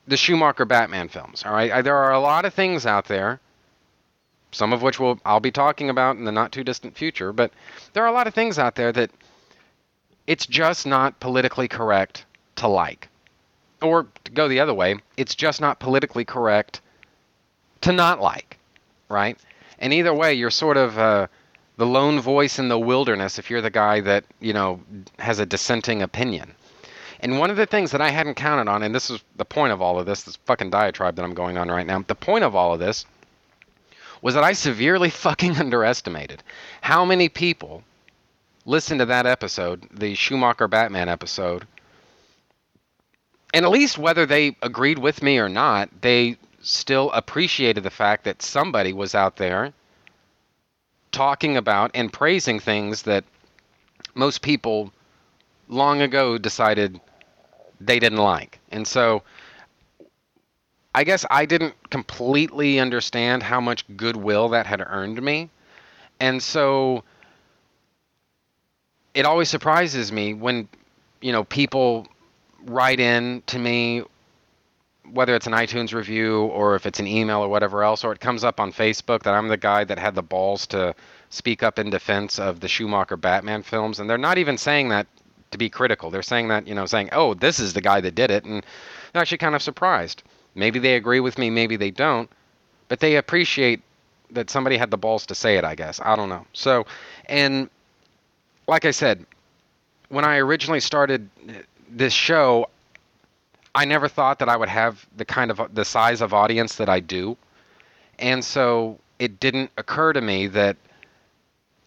the Schumacher Batman films. All right, I, there are a lot of things out there, some of which will I'll be talking about in the not too distant future. But there are a lot of things out there that it's just not politically correct to like, or to go the other way, it's just not politically correct to not like, right? And either way, you're sort of uh, the lone voice in the wilderness if you're the guy that you know has a dissenting opinion. And one of the things that I hadn't counted on, and this is the point of all of this, this fucking diatribe that I'm going on right now, the point of all of this was that I severely [LAUGHS] fucking underestimated how many people listened to that episode, the Schumacher Batman episode, and at least whether they agreed with me or not, they still appreciated the fact that somebody was out there talking about and praising things that most people long ago decided they didn't like. And so I guess I didn't completely understand how much goodwill that had earned me. And so it always surprises me when, you know, people write in to me whether it's an iTunes review or if it's an email or whatever else, or it comes up on Facebook that I'm the guy that had the balls to speak up in defense of the Schumacher Batman films, and they're not even saying that to be critical. They're saying that, you know, saying, "Oh, this is the guy that did it," and they're actually kind of surprised. Maybe they agree with me, maybe they don't, but they appreciate that somebody had the balls to say it. I guess I don't know. So, and like I said, when I originally started this show, I never thought that I would have the kind of the size of audience that I do. And so it didn't occur to me that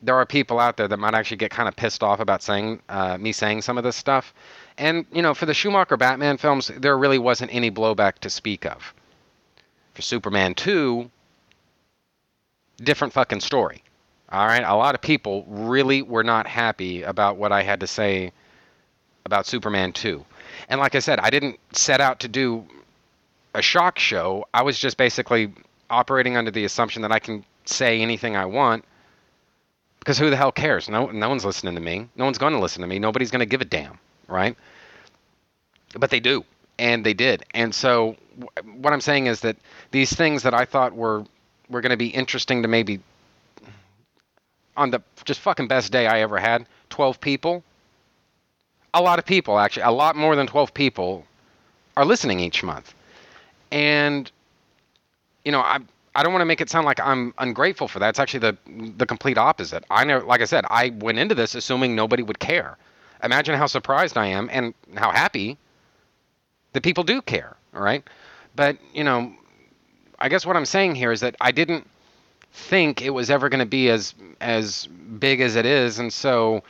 there are people out there that might actually get kind of pissed off about saying uh, me saying some of this stuff. And you know, for the Schumacher Batman films, there really wasn't any blowback to speak of. For Superman 2, different fucking story. All right, a lot of people really were not happy about what I had to say about Superman 2. And like I said, I didn't set out to do a shock show. I was just basically operating under the assumption that I can say anything I want because who the hell cares? No, no one's listening to me. No one's going to listen to me. Nobody's going to give a damn, right? But they do, and they did. And so, what I'm saying is that these things that I thought were were going to be interesting to maybe on the just fucking best day I ever had, 12 people. A lot of people actually a lot more than 12 people are listening each month. And you know i i don't want to make it sound like i'm ungrateful for that. It's actually the the complete opposite. I know like i said i went into this assuming nobody would care. Imagine how surprised i am and how happy that people do care all right? But you know i guess what i'm saying here is that i didn't think it was ever going to be as as big as it is and so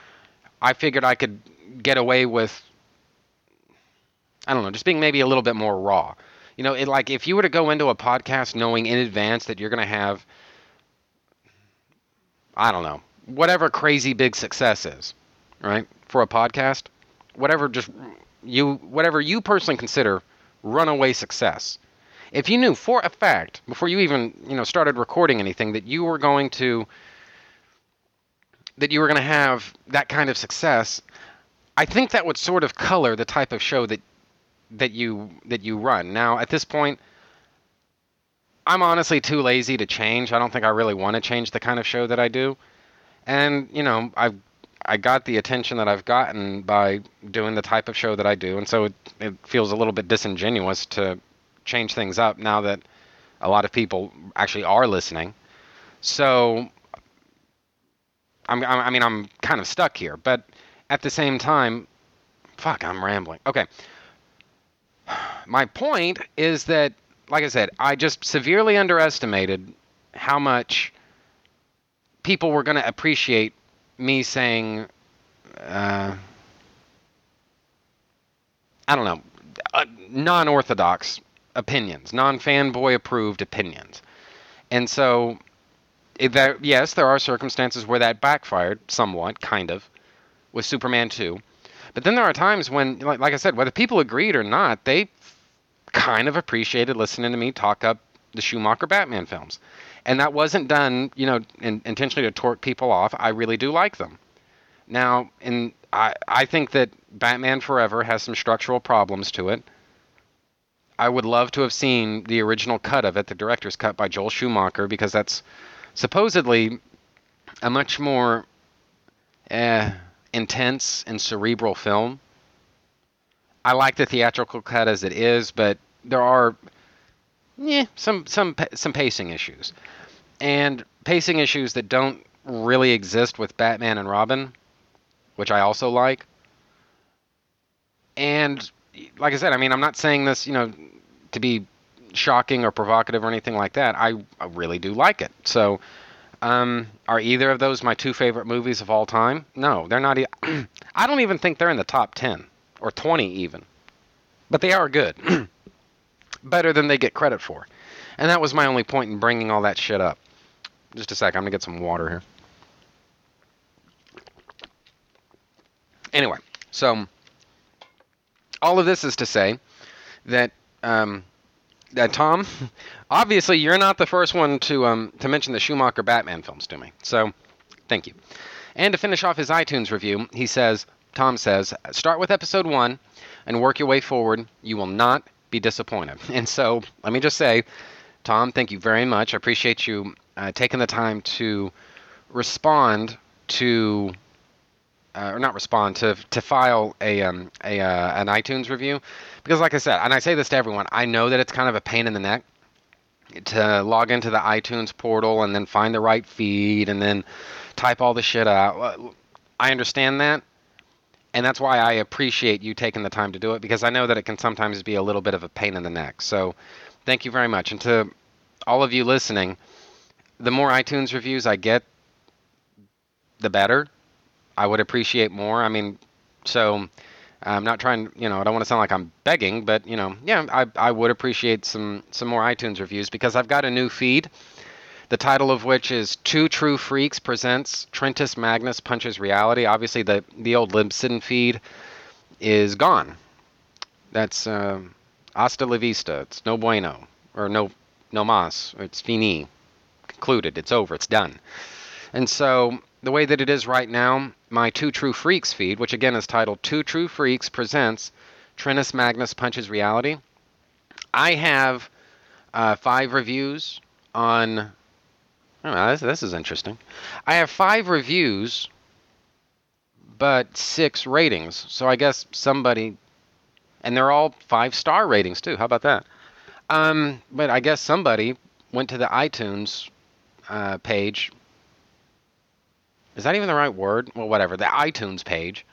i figured i could get away with I don't know, just being maybe a little bit more raw. You know, it like if you were to go into a podcast knowing in advance that you're going to have I don't know, whatever crazy big success is, right? For a podcast, whatever just you whatever you personally consider runaway success. If you knew for a fact before you even, you know, started recording anything that you were going to that you were going to have that kind of success, I think that would sort of color the type of show that that you that you run. Now, at this point, I'm honestly too lazy to change. I don't think I really want to change the kind of show that I do. And, you know, I've I got the attention that I've gotten by doing the type of show that I do, and so it, it feels a little bit disingenuous to change things up now that a lot of people actually are listening. So I'm, I mean, I'm kind of stuck here, but at the same time, fuck, I'm rambling. Okay. My point is that, like I said, I just severely underestimated how much people were going to appreciate me saying, uh, I don't know, uh, non orthodox opinions, non fanboy approved opinions. And so, that, yes, there are circumstances where that backfired somewhat, kind of with Superman 2. But then there are times when, like, like I said, whether people agreed or not, they kind of appreciated listening to me talk up the Schumacher Batman films. And that wasn't done, you know, in, intentionally to torque people off. I really do like them. Now, and I, I think that Batman Forever has some structural problems to it. I would love to have seen the original cut of it, the director's cut by Joel Schumacher, because that's supposedly a much more eh, intense and cerebral film. I like the theatrical cut as it is, but there are yeah, some some some pacing issues. And pacing issues that don't really exist with Batman and Robin, which I also like. And like I said, I mean, I'm not saying this, you know, to be shocking or provocative or anything like that. I, I really do like it. So um, are either of those my two favorite movies of all time? No, they're not. E- [CLEARS THROAT] I don't even think they're in the top 10 or 20 even. But they are good. [CLEARS THROAT] Better than they get credit for. And that was my only point in bringing all that shit up. Just a sec, I'm going to get some water here. Anyway, so all of this is to say that um, that Tom, [LAUGHS] obviously you're not the first one to um, to mention the Schumacher Batman films to me. So, thank you. And to finish off his iTunes review, he says, Tom says, start with episode one and work your way forward. You will not be disappointed. [LAUGHS] And so, let me just say, Tom, thank you very much. I appreciate you uh, taking the time to respond to uh, or not respond to to file a um, a uh, an iTunes review. Because like I said and I say this to everyone I know that it's kind of a pain in the neck to log into the iTunes portal and then find the right feed and then type all the shit out. I understand that and that's why I appreciate you taking the time to do it because I know that it can sometimes be a little bit of a pain in the neck. So thank you very much. And to all of you listening the more iTunes reviews I get the better I would appreciate more. I mean, so I'm not trying, you know, I don't want to sound like I'm begging, but you know, yeah, I I would appreciate some some more iTunes reviews because I've got a new feed. The title of which is Two True Freaks presents Trentus Magnus Punches Reality. Obviously, the the old Libsyn feed is gone. That's uh, hasta la vista. It's no bueno or no no mas. It's fini, concluded. It's over. It's done. And so the way that it is right now, my Two True Freaks feed, which again is titled Two True Freaks Presents Trentus Magnus Punches Reality, I have uh, five reviews on. Oh, this, this is interesting. I have five reviews, but six ratings. So I guess somebody. And they're all five star ratings, too. How about that? Um, but I guess somebody went to the iTunes uh, page is that even the right word? Well, whatever. The iTunes page.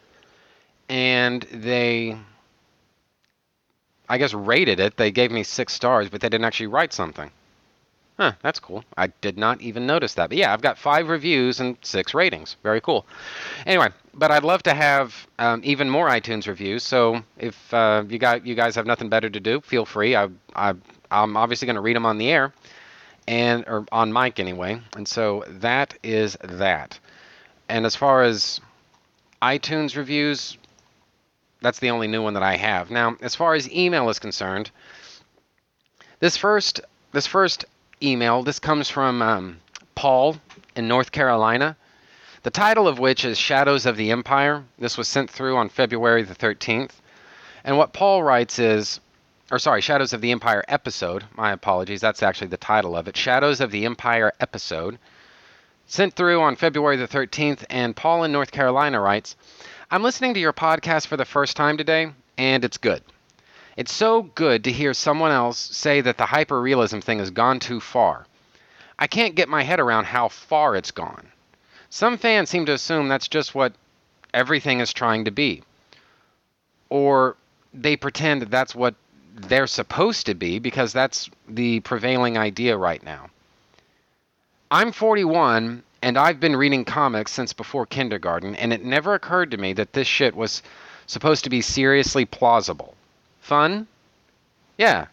And they, I guess, rated it. They gave me six stars, but they didn't actually write something. Huh, that's cool. I did not even notice that. But yeah, I've got five reviews and six ratings. Very cool. Anyway, but I'd love to have um, even more iTunes reviews. So if uh, you got you guys have nothing better to do, feel free. I, I I'm obviously going to read them on the air, and or on mic anyway. And so that is that. And as far as iTunes reviews, that's the only new one that I have. Now, as far as email is concerned, this first this first email this comes from um, Paul in North Carolina. The title of which is Shadows of the Empire. This was sent through on February the 13th. And what Paul writes is, or sorry, Shadows of the Empire episode. My apologies. That's actually the title of it. Shadows of the Empire episode sent through on February the 13th, and Paul in North Carolina writes I'm listening to your podcast for the first time today, and it's good. It's so good to hear someone else say that the hyperrealism thing has gone too far. I can't get my head around how far it's gone. Some fans seem to assume that's just what everything is trying to be. Or they pretend that that's what they're supposed to be because that's the prevailing idea right now. I'm 41 and I've been reading comics since before kindergarten, and it never occurred to me that this shit was supposed to be seriously plausible. Fun? Yeah.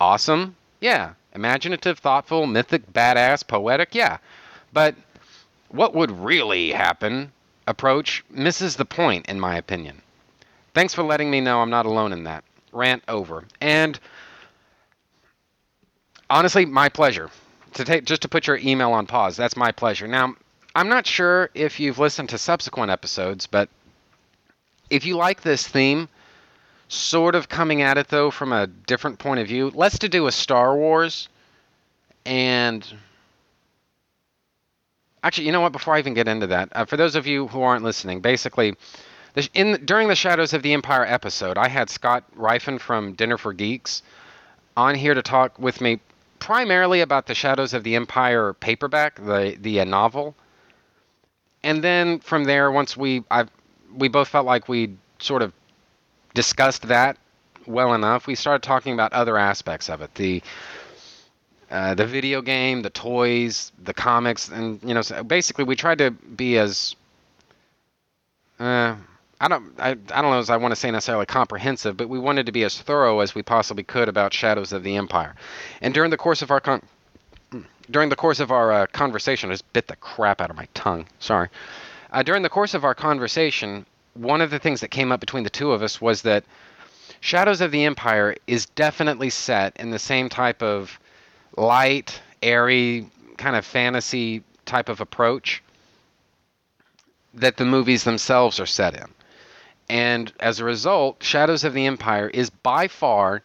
Awesome? Yeah. Imaginative, thoughtful, mythic, badass, poetic? Yeah. But what would really happen approach misses the point, in my opinion. Thanks for letting me know I'm not alone in that. Rant over. And honestly, my pleasure to take just to put your email on pause. That's my pleasure. Now, I'm not sure if you've listened to subsequent episodes, but if you like this theme, sort of coming at it though from a different point of view, let's to do a Star Wars and actually, you know what? Before I even get into that, uh, for those of you who aren't listening, basically, in during the Shadows of the Empire episode, I had Scott Rifen from Dinner for Geeks on here to talk with me primarily about the Shadows of the Empire paperback, the the uh, novel. And then from there, once we I we both felt like we sort of discussed that well enough, we started talking about other aspects of it. The uh, the video game, the toys, the comics, and you know, so basically, we tried to be as uh, I don't I, I don't know as I want to say necessarily comprehensive, but we wanted to be as thorough as we possibly could about Shadows of the Empire. And during the course of our con- [CLEARS THROAT] during the course of our uh, conversation, I just bit the crap out of my tongue. Sorry. Uh, during the course of our conversation, one of the things that came up between the two of us was that Shadows of the Empire is definitely set in the same type of light, airy, kind of fantasy type of approach that the movies themselves are set in. And as a result, Shadows of the Empire is by far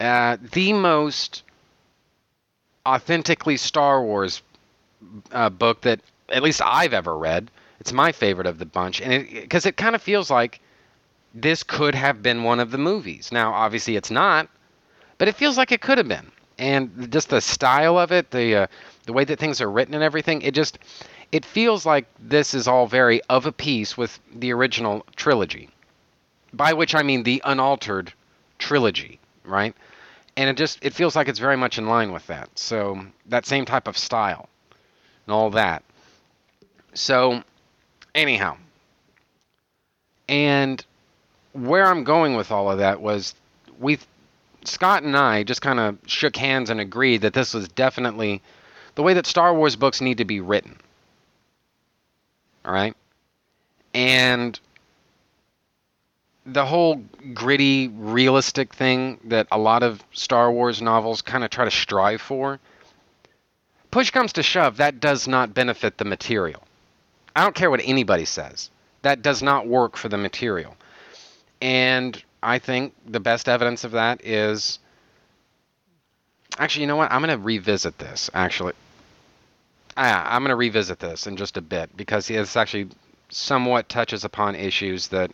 uh, the most authentically Star Wars uh, book that at least I've ever read. It's my favorite of the bunch, and because it, it kind of feels like this could have been one of the movies. Now, obviously, it's not, but it feels like it could have been. And just the style of it, the uh, the way that things are written and everything, it just it feels like this is all very of a piece with the original trilogy. By which I mean the unaltered trilogy, right? And it just it feels like it's very much in line with that. So that same type of style and all that. So anyhow, and where I'm going with all of that was we Scott and I just kind of shook hands and agreed that this was definitely the way that Star Wars books need to be written. All right? And the whole gritty, realistic thing that a lot of Star Wars novels kind of try to strive for, push comes to shove, that does not benefit the material. I don't care what anybody says. That does not work for the material. And I think the best evidence of that is actually, you know what? I'm going to revisit this, actually. I'm going to revisit this in just a bit because this actually somewhat touches upon issues that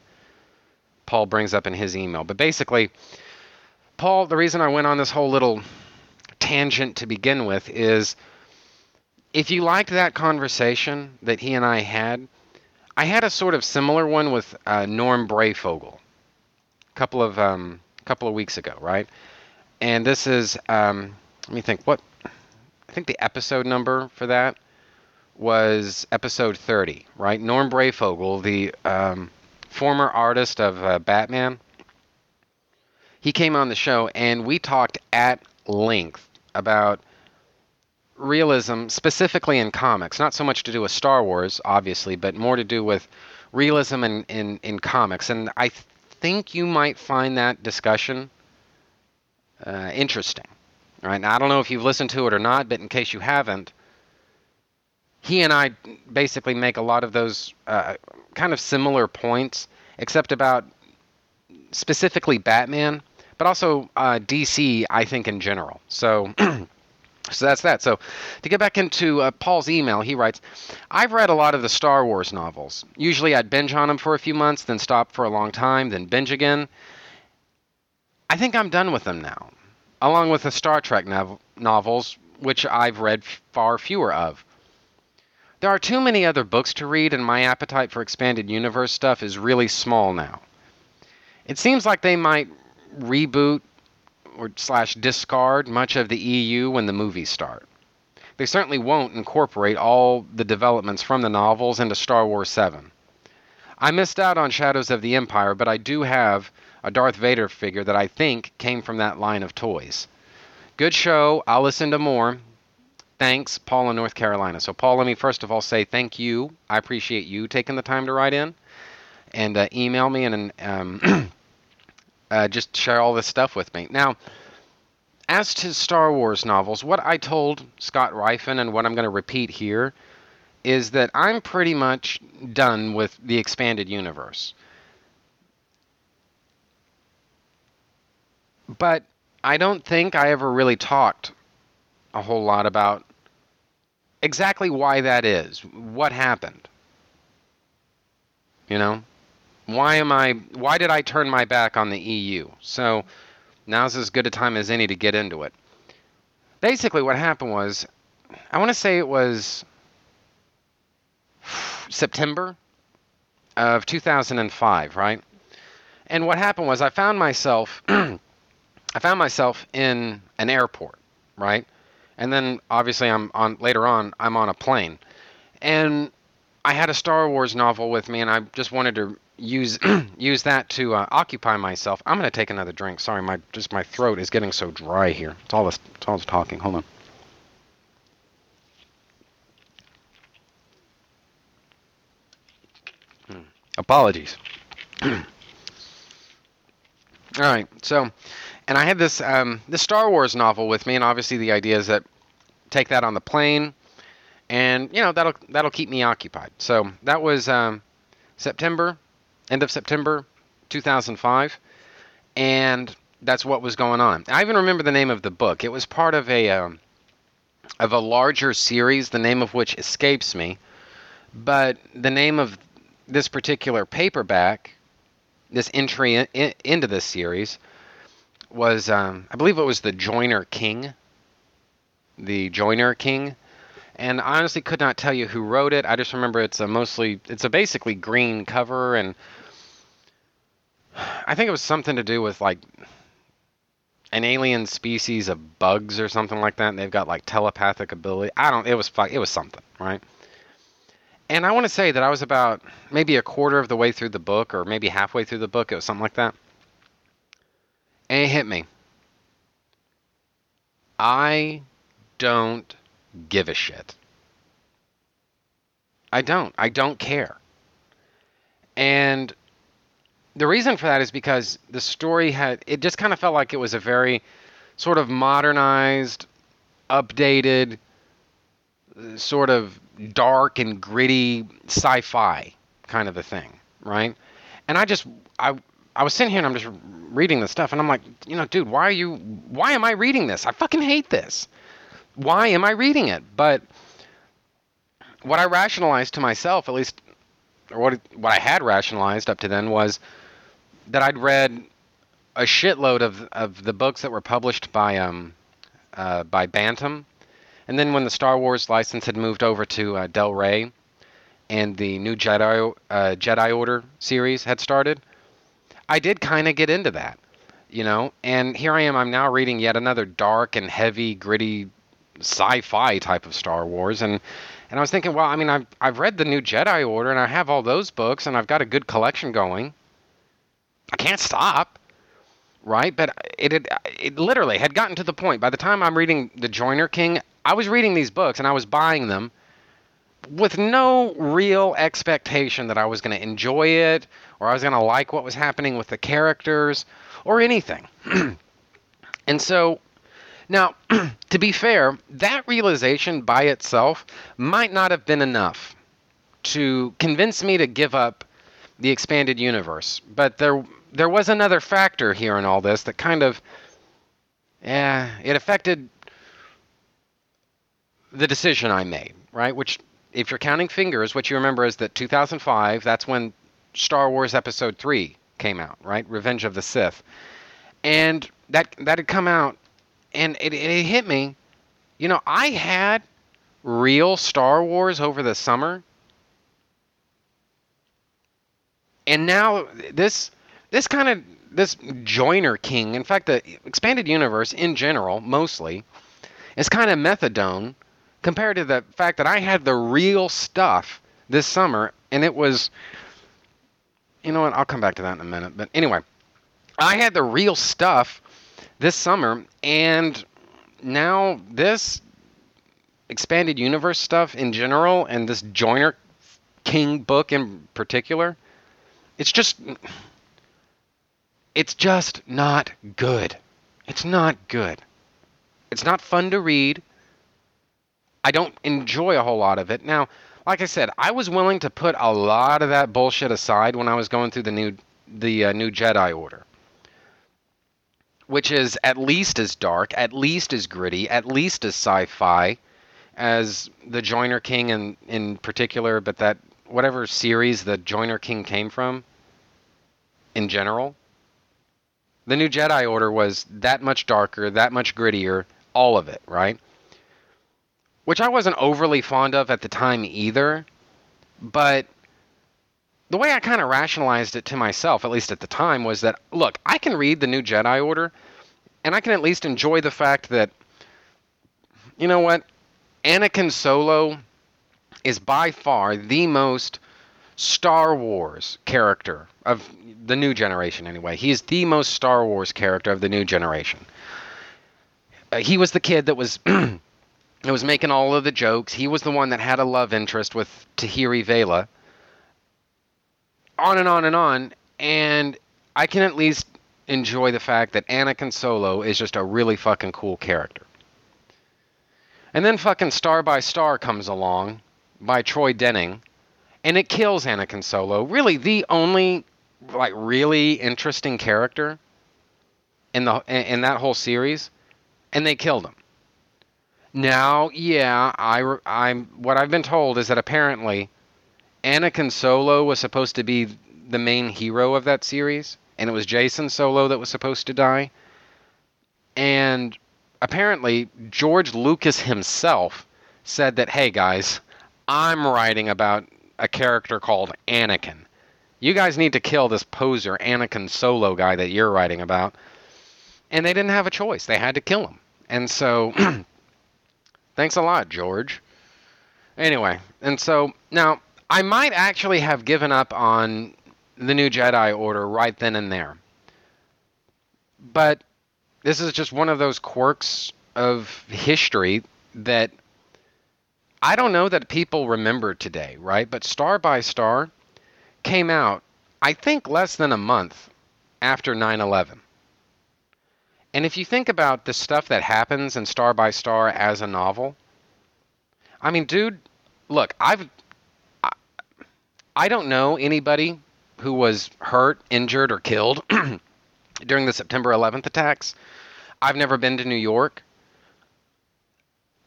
Paul brings up in his email. But basically, Paul, the reason I went on this whole little tangent to begin with is if you liked that conversation that he and I had, I had a sort of similar one with uh, Norm Breyfogle a couple of um, couple of weeks ago, right? And this is um, let me think what I think the episode number for that was episode 30, right? Norm Breyfogle, the um, former artist of uh, Batman, he came on the show and we talked at length about realism, specifically in comics. Not so much to do with Star Wars, obviously, but more to do with realism in, in, in comics. And I think you might find that discussion uh, interesting. Right now, I don't know if you've listened to it or not, but in case you haven't, he and I basically make a lot of those uh, kind of similar points, except about specifically Batman, but also uh, DC, I think, in general. So. [CLEARS THROAT] So that's that. So to get back into uh, Paul's email, he writes I've read a lot of the Star Wars novels. Usually I'd binge on them for a few months, then stop for a long time, then binge again. I think I'm done with them now, along with the Star Trek nov- novels, which I've read far fewer of. There are too many other books to read, and my appetite for expanded universe stuff is really small now. It seems like they might reboot or slash discard much of the EU when the movies start. They certainly won't incorporate all the developments from the novels into Star Wars 7. I missed out on Shadows of the Empire, but I do have a Darth Vader figure that I think came from that line of toys. Good show. I'll listen to more. Thanks, Paul in North Carolina. So, Paul, let me first of all say thank you. I appreciate you taking the time to write in and uh, email me and um, [CLEARS THROAT] uh, just share all this stuff with me. Now, as to Star Wars novels, what I told Scott Rifen and what I'm going to repeat here is that I'm pretty much done with the expanded universe. But I don't think I ever really talked a whole lot about exactly why that is. What happened? You know? Why am I why did I turn my back on the EU? So now's as good a time as any to get into it. Basically what happened was I want to say it was September of 2005, right? And what happened was I found myself [CLEARS THROAT] I found myself in an airport, right? And then obviously I'm on later on I'm on a plane. And I had a Star Wars novel with me and I just wanted to use [CLEARS THROAT] use that to uh, occupy myself. I'm gonna take another drink. Sorry, my just my throat is getting so dry here. It's all this, it's all this talking. Hold on. Hmm. Apologies. [CLEARS THROAT] All right. So, and I had this um, Star Wars novel with me, and obviously the idea is that take that on the plane, and you know that'll that'll keep me occupied. So that was um, September, end of September, 2005, and that's what was going on. I even remember the name of the book. It was part of a um, of a larger series, the name of which escapes me, but the name of this particular paperback, this entry in, in, into this series, was um, I believe it was the Joiner King. The Joiner King. And I honestly could not tell you who wrote it. I just remember it's a mostly it's a basically green cover and I think it was something to do with like an alien species of bugs or something like that and they've got like telepathic ability. I don't it was it was something, right? And I want to say that I was about maybe a quarter of the way through the book or maybe halfway through the book, it was something like that. And it hit me. I don't give a shit. I don't. I don't care. And the reason for that is because the story had it just kind of felt like it was a very sort of modernized, updated, sort of dark and gritty sci-fi kind of a thing, right? And I just I I was sitting here and I'm just reading this stuff and I'm like, you know, dude, why are you why am I reading this? I fucking hate this. Why am I reading it? But what I rationalized to myself, at least or what what I had rationalized up to then was that I'd read a shitload of of the books that were published by um uh, by Bantam, and then when the Star Wars license had moved over to uh, Del Rey, and the new Jedi uh, Jedi Order series had started, I did kind of get into that, you know. And here I am. I'm now reading yet another dark and heavy, gritty, sci-fi type of Star Wars, and and I was thinking, well, I mean, I've I've read the new Jedi Order, and I have all those books, and I've got a good collection going. I can't stop, right? But it had, it literally had gotten to the point. By the time I'm reading the Joiner King, I was reading these books and I was buying them with no real expectation that I was going to enjoy it or I was going to like what was happening with the characters or anything. [CLEARS THROAT] and so now, [CLEARS THROAT] to be fair, that realization by itself might not have been enough to convince me to give up the expanded universe. But there there was another factor here in all this that kind of yeah, it affected the decision I made, right? Which if you're counting fingers, what you remember is that 2005, that's when Star Wars episode 3 came out, right? Revenge of the Sith. And that that had come out and it, it hit me. You know, I had real Star Wars over the summer. And now this this kind of this Joiner King, in fact, the expanded universe in general, mostly, is kind of methadone compared to the fact that I had the real stuff this summer, and it was. You know what? I'll come back to that in a minute. But anyway, I had the real stuff this summer, and now this expanded universe stuff in general, and this Joiner King book in particular, it's just it's just not good. It's not good. It's not fun to read. I don't enjoy a whole lot of it. Now, like I said, I was willing to put a lot of that bullshit aside when I was going through the new the uh, new Jedi Order, which is at least as dark, at least as gritty, at least as sci-fi as the Joiner King in in particular, but that whatever series the Joiner King came from in general. The new Jedi Order was that much darker, that much grittier, all of it, right? Which I wasn't overly fond of at the time either, but the way I kind of rationalized it to myself, at least at the time, was that look, I can read the new Jedi Order, and I can at least enjoy the fact that, you know what, Anakin Solo is by far the most Star Wars character of the new generation, anyway. He is the most Star Wars character of the new generation. Uh, he was the kid that was [CLEARS THROAT] that was making all of the jokes. He was the one that had a love interest with Tahiri Vela. On and on and on, and I can at least enjoy the fact that Anakin Solo is just a really fucking cool character. And then fucking Star by Star comes along by Troy Denning, and it kills Anakin Solo. Really, the only like really interesting character in the in that whole series, and they killed him. Now, yeah, I I'm what I've been told is that apparently Anakin Solo was supposed to be the main hero of that series, and it was Jacen Solo that was supposed to die. And apparently, George Lucas himself said that, hey guys, I'm writing about a character called Anakin. You guys need to kill this poser Anakin Solo guy that you're writing about. And they didn't have a choice. They had to kill him. And so, [CLEARS THROAT] thanks a lot, George. Anyway, and so now I might actually have given up on the new Jedi Order right then and there. But this is just one of those quirks of history that I don't know that people remember today, right? But Star by Star came out, I think, less than a month after 9 11. And if you think about the stuff that happens in Star by Star as a novel, I mean, dude, look, I've. I, I don't know anybody who was hurt, injured, or killed [CLEARS THROAT] during the September 11th attacks. I've never been to New York.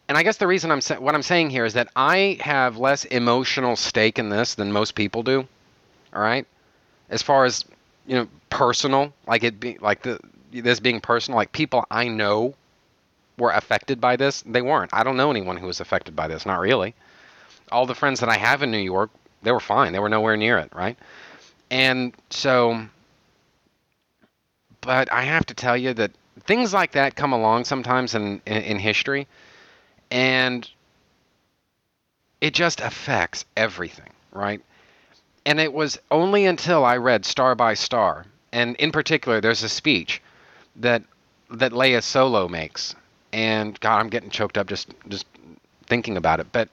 And I guess the reason I'm sa- what I'm saying here is that I have less emotional stake in this than most people do. All right? As far as, you know, personal, like it be like the this being personal, like people I know were affected by this, they weren't. I don't know anyone who was affected by this, not really. All the friends that I have in New York, they were fine. They were nowhere near it, right? And so but I have to tell you that things like that come along sometimes in, in, in history, and it just affects everything, right? And it was only until I read Star by Star, and in particular, there's a speech that that Leia Solo makes, and God, I'm getting choked up just just thinking about it. But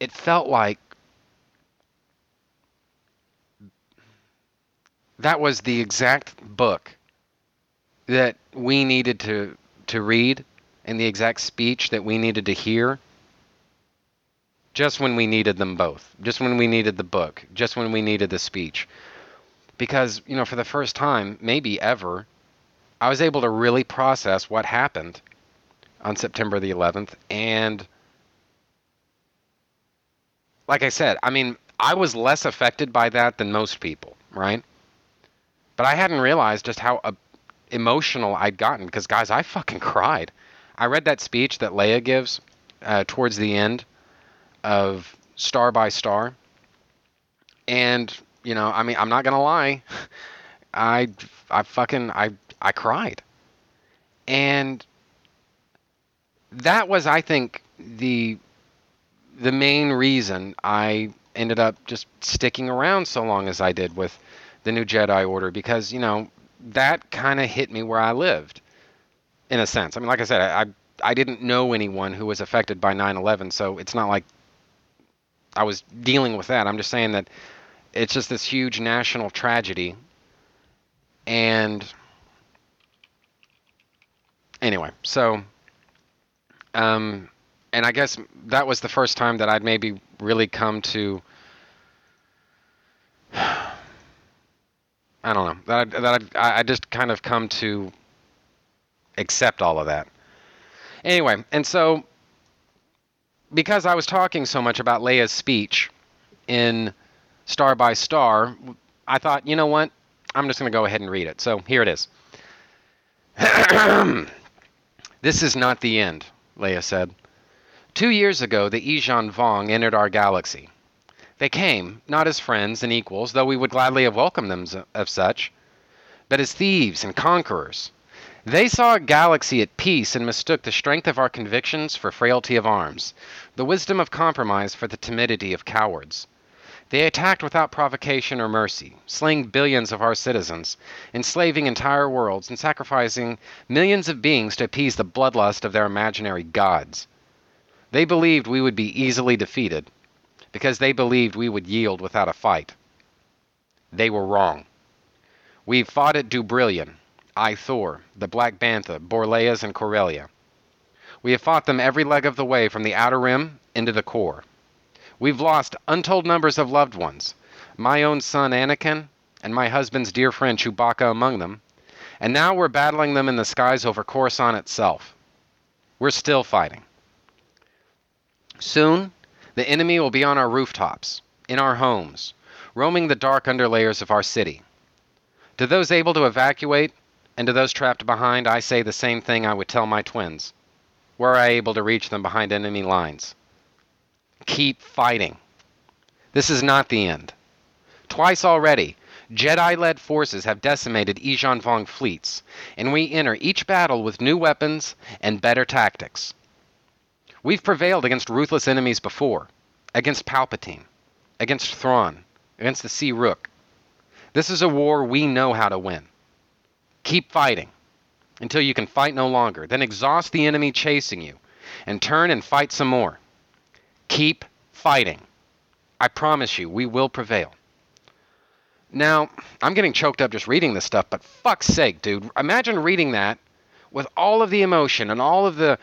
it felt like that was the exact book that we needed to to read and the exact speech that we needed to hear just when we needed them both. Just when we needed the book. Just when we needed the speech because you know for the first time maybe ever i was able to really process what happened on september the 11th and like i said i mean i was less affected by that than most people right but I hadn't realized just how uh, emotional I'd gotten because, guys, I fucking [LAUGHS] cried. I read that speech that Leia gives uh, towards the end of Star by Star. And, you know, I mean, I'm not to lie. I, I fucking, I, I cried. And that was, I think, the, the main reason I ended up just sticking around so long as I did with the new Jedi Order because you know that kind of hit me where I lived, in a sense. I mean, like I said, I I didn't know anyone who was affected by 9/11, so it's not like I was dealing with that. I'm just saying that it's just this huge national tragedy, and anyway, so um, and I guess that was the first time that I'd maybe really come to [SIGHS] I don't know that I, that I, I just kind of come to accept all of that. Anyway, and so because I was talking so much about Leia's speech in Star by Star, I thought, you know what? I'm just going to go ahead and read it. So here it is. [CLEARS THROAT] this is not the end, Leia said. Two years ago, the Yuuzhan Vong entered our galaxy. They came, not as friends and equals, though we would gladly have welcomed them as such, but as thieves and conquerors. They saw a galaxy at peace and mistook the strength of our convictions for frailty of arms, the wisdom of compromise for the timidity of cowards. They attacked without provocation or mercy, slaying billions of our citizens, enslaving entire worlds, and sacrificing millions of beings to appease the bloodlust of their imaginary gods. They believed we would be easily defeated because they believed we would yield without a fight. They were wrong. We've fought at Dubrillion, Ithor, the Black Bantha, Borleias, and Corellia. We have fought them every leg of the way from the outer rim into the core. We've lost untold numbers of loved ones, my own son Anakin, and my husband's dear friend Chewbacca among them, and now we're battling them in the skies over Coruscant itself. We're still fighting. Soon, the enemy will be on our rooftops, in our homes, roaming the dark underlayers of our city. To those able to evacuate, and to those trapped behind, I say the same thing I would tell my twins. Were I able to reach them behind enemy lines? Keep fighting. This is not the end. Twice already, Jedi led forces have decimated Yuuzhan Vong fleets, and we enter each battle with new weapons and better tactics. We've prevailed against ruthless enemies before against Palpatine, against Thrawn, against the Ssi-ruuk. This is a war we know how to win. Keep fighting until you can fight no longer. Then exhaust the enemy chasing you and turn and fight some more. Keep fighting. I promise you, we will prevail. Now, I'm getting choked up just reading this stuff, but fuck's sake, dude. Imagine reading that with all of the emotion and all of the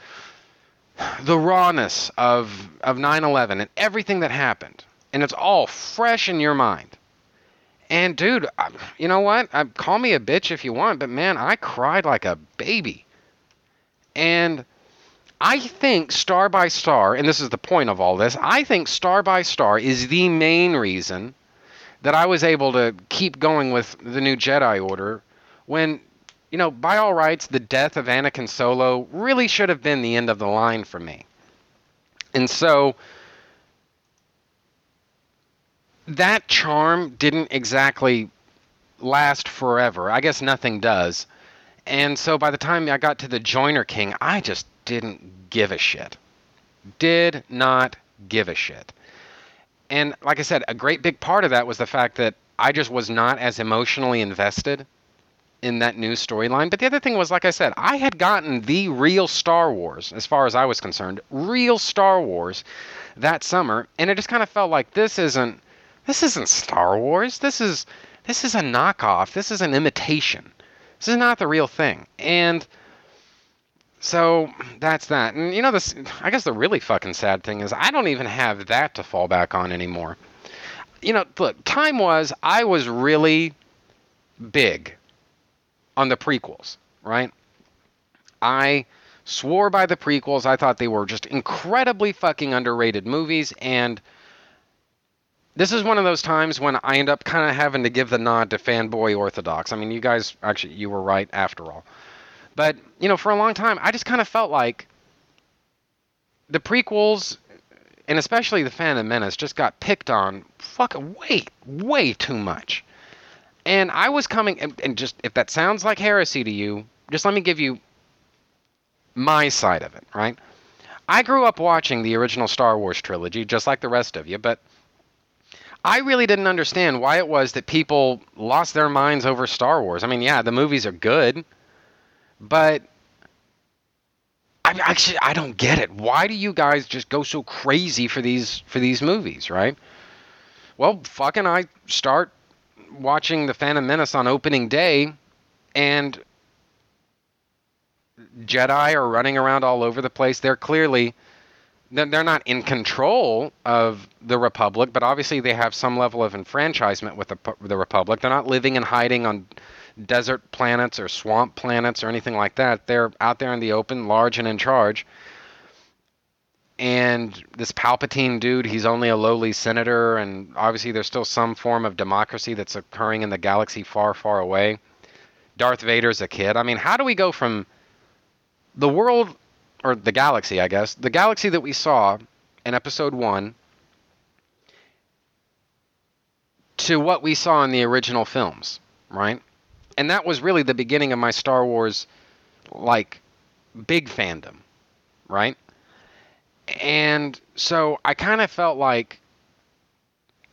the rawness of of 9/11 and everything that happened, and it's all fresh in your mind. And dude, I, you know what? I, call me a bitch if you want, but man, I cried like a baby. And I think Star by Star, and this is the point of all this, I think Star by Star is the main reason that I was able to keep going with the new Jedi Order when, you know, by all rights, the death of Anakin Solo really should have been the end of the line for me. And so that charm didn't exactly last forever. I guess nothing does. And so by the time I got to the Joiner King, I just didn't give a shit. Did not give a shit. And like I said, a great big part of that was the fact that I just was not as emotionally invested in that new storyline. But the other thing was, like I said, I had gotten the real Star Wars, as far as I was concerned, real Star Wars that summer, and it just kind of felt like this isn't this isn't Star Wars. This is this is a knockoff. This is an imitation. This is not the real thing. And so that's that. And you know this I guess the really fucking sad thing is I don't even have that to fall back on anymore. You know, look, time was I was really big on the prequels, right? I swore by the prequels. I thought they were just incredibly fucking underrated movies and this is one of those times when I end up kind of having to give the nod to fanboy orthodox. I mean, you guys actually you were right after all. But, you know, for a long time I just kind of felt like the prequels and especially the Phantom Menace just got picked on fucking way way too much. And I was coming and, and just if that sounds like heresy to you, just let me give you my side of it, right? I grew up watching the original Star Wars trilogy just like the rest of you, but I really didn't understand why it was that people lost their minds over Star Wars. I mean, yeah, the movies are good, but I actually I don't get it. Why do you guys just go so crazy for these for these movies, right? Well, fucking I start watching The Phantom Menace on opening day and Jedi are running around all over the place. They're clearly they're not in control of the republic, but obviously they have some level of enfranchisement with the, the republic. They're not living and hiding on desert planets or swamp planets or anything like that. They're out there in the open, large and in charge. And this Palpatine dude, he's only a lowly senator, and obviously there's still some form of democracy that's occurring in the galaxy far, far away. Darth Vader's a kid. I mean, how do we go from the world or the galaxy, I guess, the galaxy that we saw in episode one to what we saw in the original films, right? And that was really the beginning of my Star Wars, like, big fandom, right? And so I kind of felt like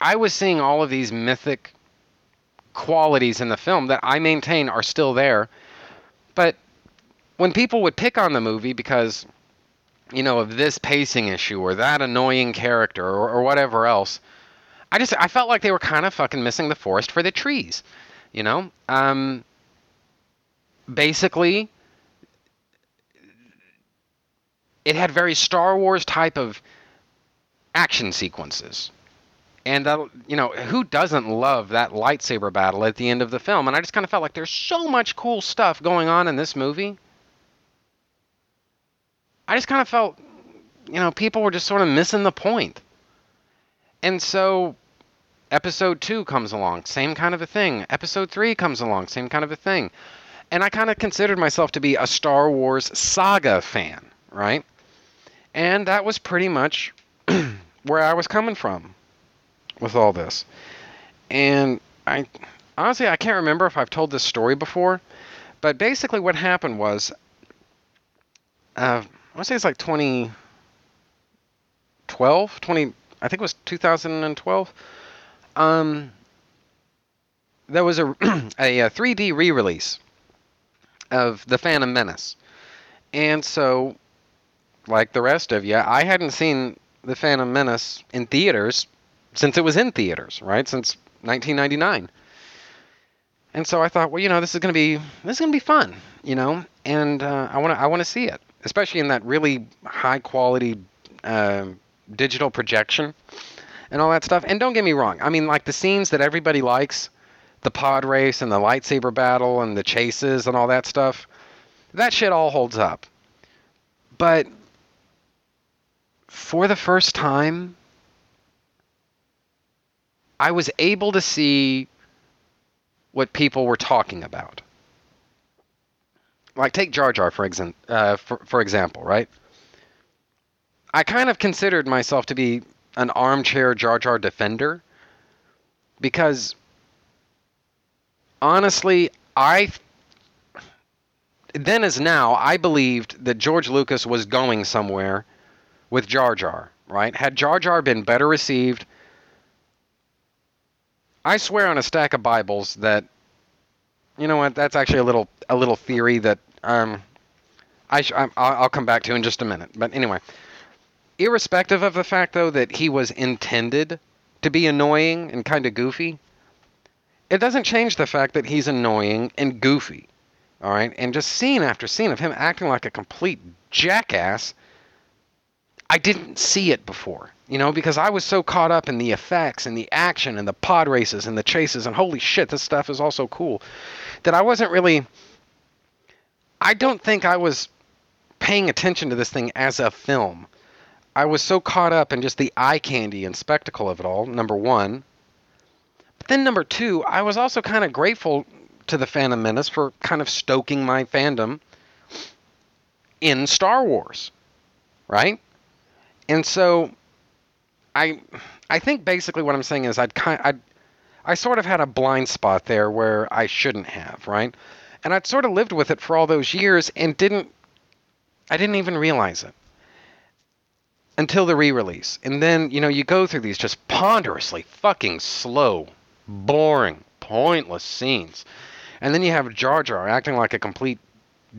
I was seeing all of these mythic qualities in the film that I maintain are still there, but when people would pick on the movie because you know of this pacing issue or that annoying character or, or whatever else i just i felt like they were kind of fucking missing the forest for the trees You know, um, basically, it had very Star Wars type of action sequences. And uh, you know, who doesn't love that lightsaber battle at the end of the film? And I just kind of felt like there's so much cool stuff going on in this movie. I just kind of felt, you know, people were just sort of missing the point. And so episode 2 comes along, same kind of a thing. Episode 3 comes along, same kind of a thing. And I kind of considered myself to be a Star Wars saga fan, right? And that was pretty much [CLEARS THROAT] where I was coming from with all this. And I honestly I can't remember if I've told this story before, but basically what happened was uh, I want to say it's like 2012, 20 I think it was 2012. Um there was a [CLEARS THROAT] a, a 3D re-release of The Phantom Menace. And so like the rest of you, I hadn't seen The Phantom Menace in theaters since it was in theaters, right? Since 1999. And so I thought, well, you know, this is going to be this is going to be fun, you know, and uh, I want to I want to see it, especially in that really high quality uh, digital projection and all that stuff. And don't get me wrong, I mean, like the scenes that everybody likes, the pod race and the lightsaber battle and the chases and all that stuff, that shit all holds up. But for the first time, I was able to see what people were talking about. Like take Jar Jar for, exam- uh, for, for example, right? I kind of considered myself to be an armchair Jar Jar defender because honestly, I then as now, I believed that George Lucas was going somewhere with Jar Jar, right? Had Jar Jar been better received, I swear on a stack of Bibles that you know what? That's actually a little a little theory that um I sh- I'll come back to in just a minute. But anyway, irrespective of the fact though that he was intended to be annoying and kind of goofy, it doesn't change the fact that he's annoying and goofy. All right? And just scene after scene of him acting like a complete jackass, I didn't see it before. You know, because I was so caught up in the effects and the action and the pod races and the chases and holy shit, this stuff is all so cool that I wasn't really I don't think I was paying attention to this thing as a film. I was so caught up in just the eye candy and spectacle of it all, number one. But then, number two, I was also kind of grateful to the Phantom Menace for kind of stoking my fandom in Star Wars, right? And so, I, I think basically what I'm saying is I'd kind, I'd, I sort of had a blind spot there where I shouldn't have, right? And I'd sort of lived with it for all those years and didn't, I didn't even realize it until the re-release. And then, you know, you go through these just ponderously fucking slow, boring, pointless scenes. And then you have Jar Jar acting like a complete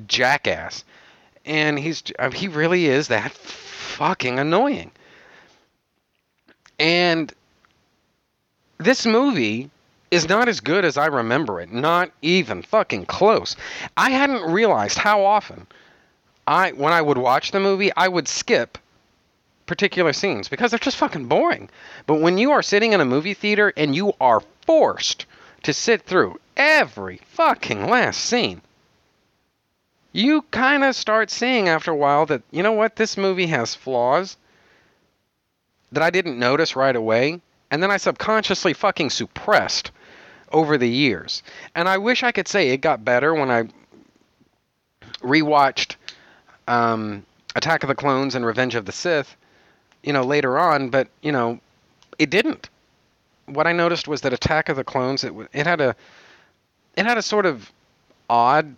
jackass. And he's uh, he really is that fucking annoying. And this movie is not as good as I remember it. Not even fucking close. I hadn't realized how often I when I would watch the movie, I would skip particular scenes because they're just fucking boring. But when you are sitting in a movie theater and you are forced to sit through every fucking last scene, you kind of start seeing after a while that, you know what, this movie has flaws that I didn't notice right away. And then I subconsciously fucking suppressed over the years. And I wish I could say it got better when I rewatched um, Attack of the Clones and Revenge of the Sith you know, later on, but you know, it didn't. What I noticed was that Attack of the Clones it it had a it had a sort of odd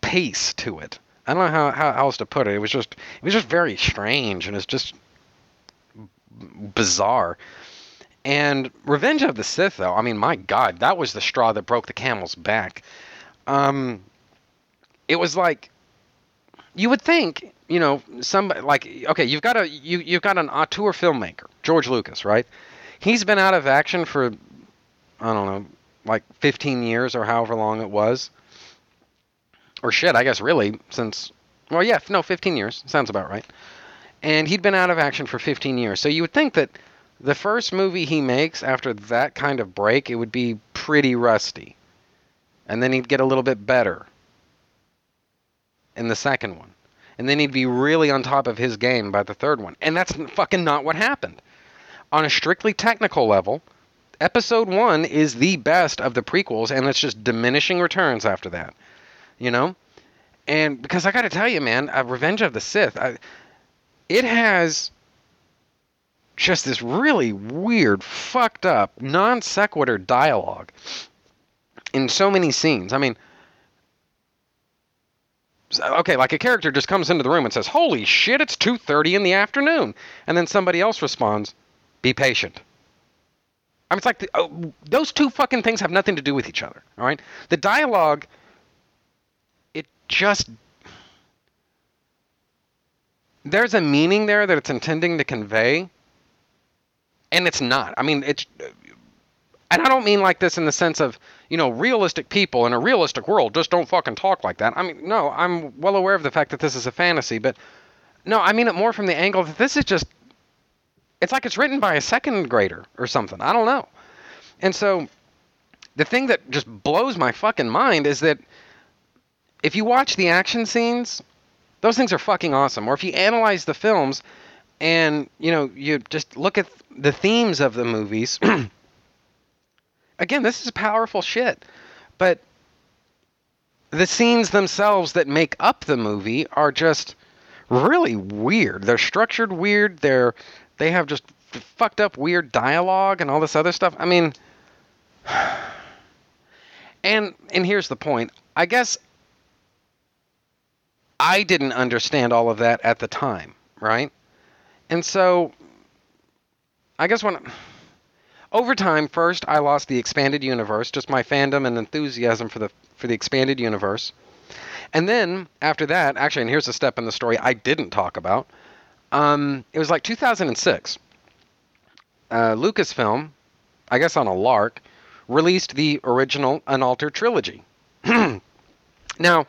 pace to it. I don't know how, how else to put it. It was just it was just very strange and it's just bizarre. And Revenge of the Sith, though, I mean, my God, that was the straw that broke the camel's back. Um, it was like you would think you know, somebody like okay, you've got a you you've got an auteur filmmaker, George Lucas, right? He's been out of action for I don't know, like 15 years or however long it was. Or shit, I guess really since well, yeah, no, 15 years sounds about right. And he'd been out of action for 15 years. So you would think that the first movie he makes after that kind of break, it would be pretty rusty. And then he'd get a little bit better in the second one. And then he'd be really on top of his game by the third one. And that's fucking not what happened. On a strictly technical level, episode one is the best of the prequels, and it's just diminishing returns after that. You know? And because I got to tell you, man, uh, Revenge of the Sith, I, it has just this really weird, fucked up, non sequitur dialogue in so many scenes. I mean, okay, like a character just comes into the room and says, "Holy shit, it's 2:30 in the afternoon." And then somebody else responds, "Be patient." I mean, it's like the, oh, those two fucking things have nothing to do with each other, all right? The dialogue it just there's a meaning there that it's intending to convey and it's not. I mean, it's and I don't mean like this in the sense of, you know, realistic people in a realistic world just don't fucking talk like that. I mean, no, I'm well aware of the fact that this is a fantasy, but no, I mean it more from the angle that this is just it's like it's written by a second grader or something. I don't know. And so the thing that just blows my fucking mind is that if you watch the action scenes, those things are fucking awesome. Or if you analyze the films and, you know, you just look at the themes of the movies [CLEARS THROAT] again, this is powerful shit. But the scenes themselves that make up the movie are just really weird. They're structured weird. They're they have just fucked up weird dialogue and all this other stuff. I mean [SIGHS] and and here's the point. I guess I didn't understand all of that at the time, right? And so I guess when over time, first I lost the expanded universe, just my fandom and enthusiasm for the for the expanded universe. And then after that, actually, and here's a step in the story I didn't talk about. Um, it was like 2006. Uh, Lucasfilm, I guess on a lark, released the original Unaltered trilogy. [CLEARS THROAT] now,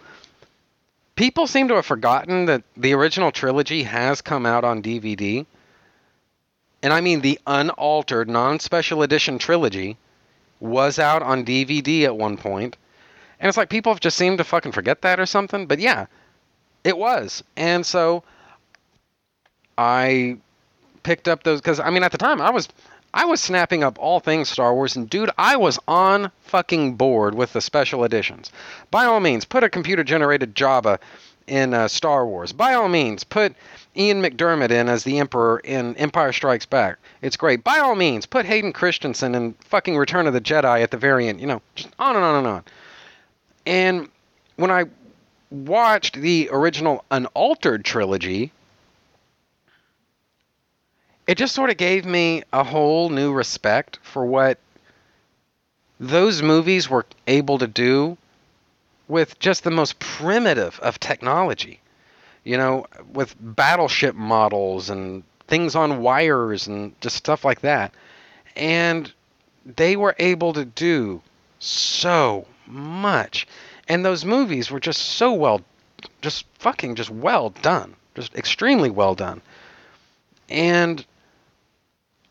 people seem to have forgotten that the original trilogy has come out on DVD and I mean the unaltered, non special edition trilogy, was out on DVD at one point. And it's like people just seem to fucking forget that or something. But yeah, it was. And so I picked up those because I mean at the time I was I was snapping up all things Star Wars and dude I was on fucking board with the special editions. By all means, put a computer generated Jabba in uh, Star Wars. By all means, put Ian McDiarmid in as the Emperor in Empire Strikes Back. It's great. By all means, put Hayden Christensen in fucking Return of the Jedi at the very end. You know, just on and on and on. And when I watched the original Unaltered trilogy, it just sort of gave me a whole new respect for what those movies were able to do with just the most primitive of technology you know, with battleship models and things on wires and just stuff like that. And they were able to do so much. And those movies were just so well, just fucking just well done. Just extremely well done. And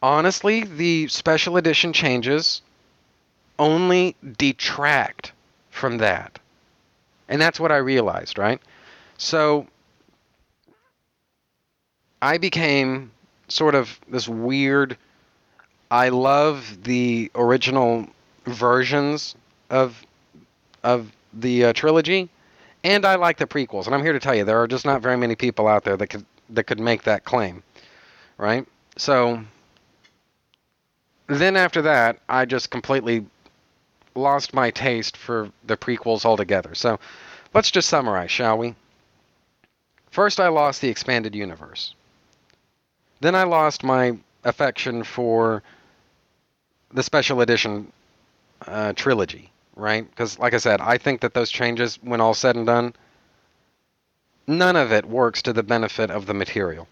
honestly, the special edition changes only detract from that. And that's what I realized, right? So I became sort of this weird. I love the original versions of of the uh, trilogy, and I like the prequels. And I'm here to tell you, there are just not very many people out there that could that could make that claim, right? So then after that, I just completely lost my taste for the prequels altogether. So let's just summarize, shall we? First, I lost the expanded universe. Then I lost my affection for the special edition uh, trilogy, right? Because, like I said, I think that those changes, when all said and done, none of it works to the benefit of the material.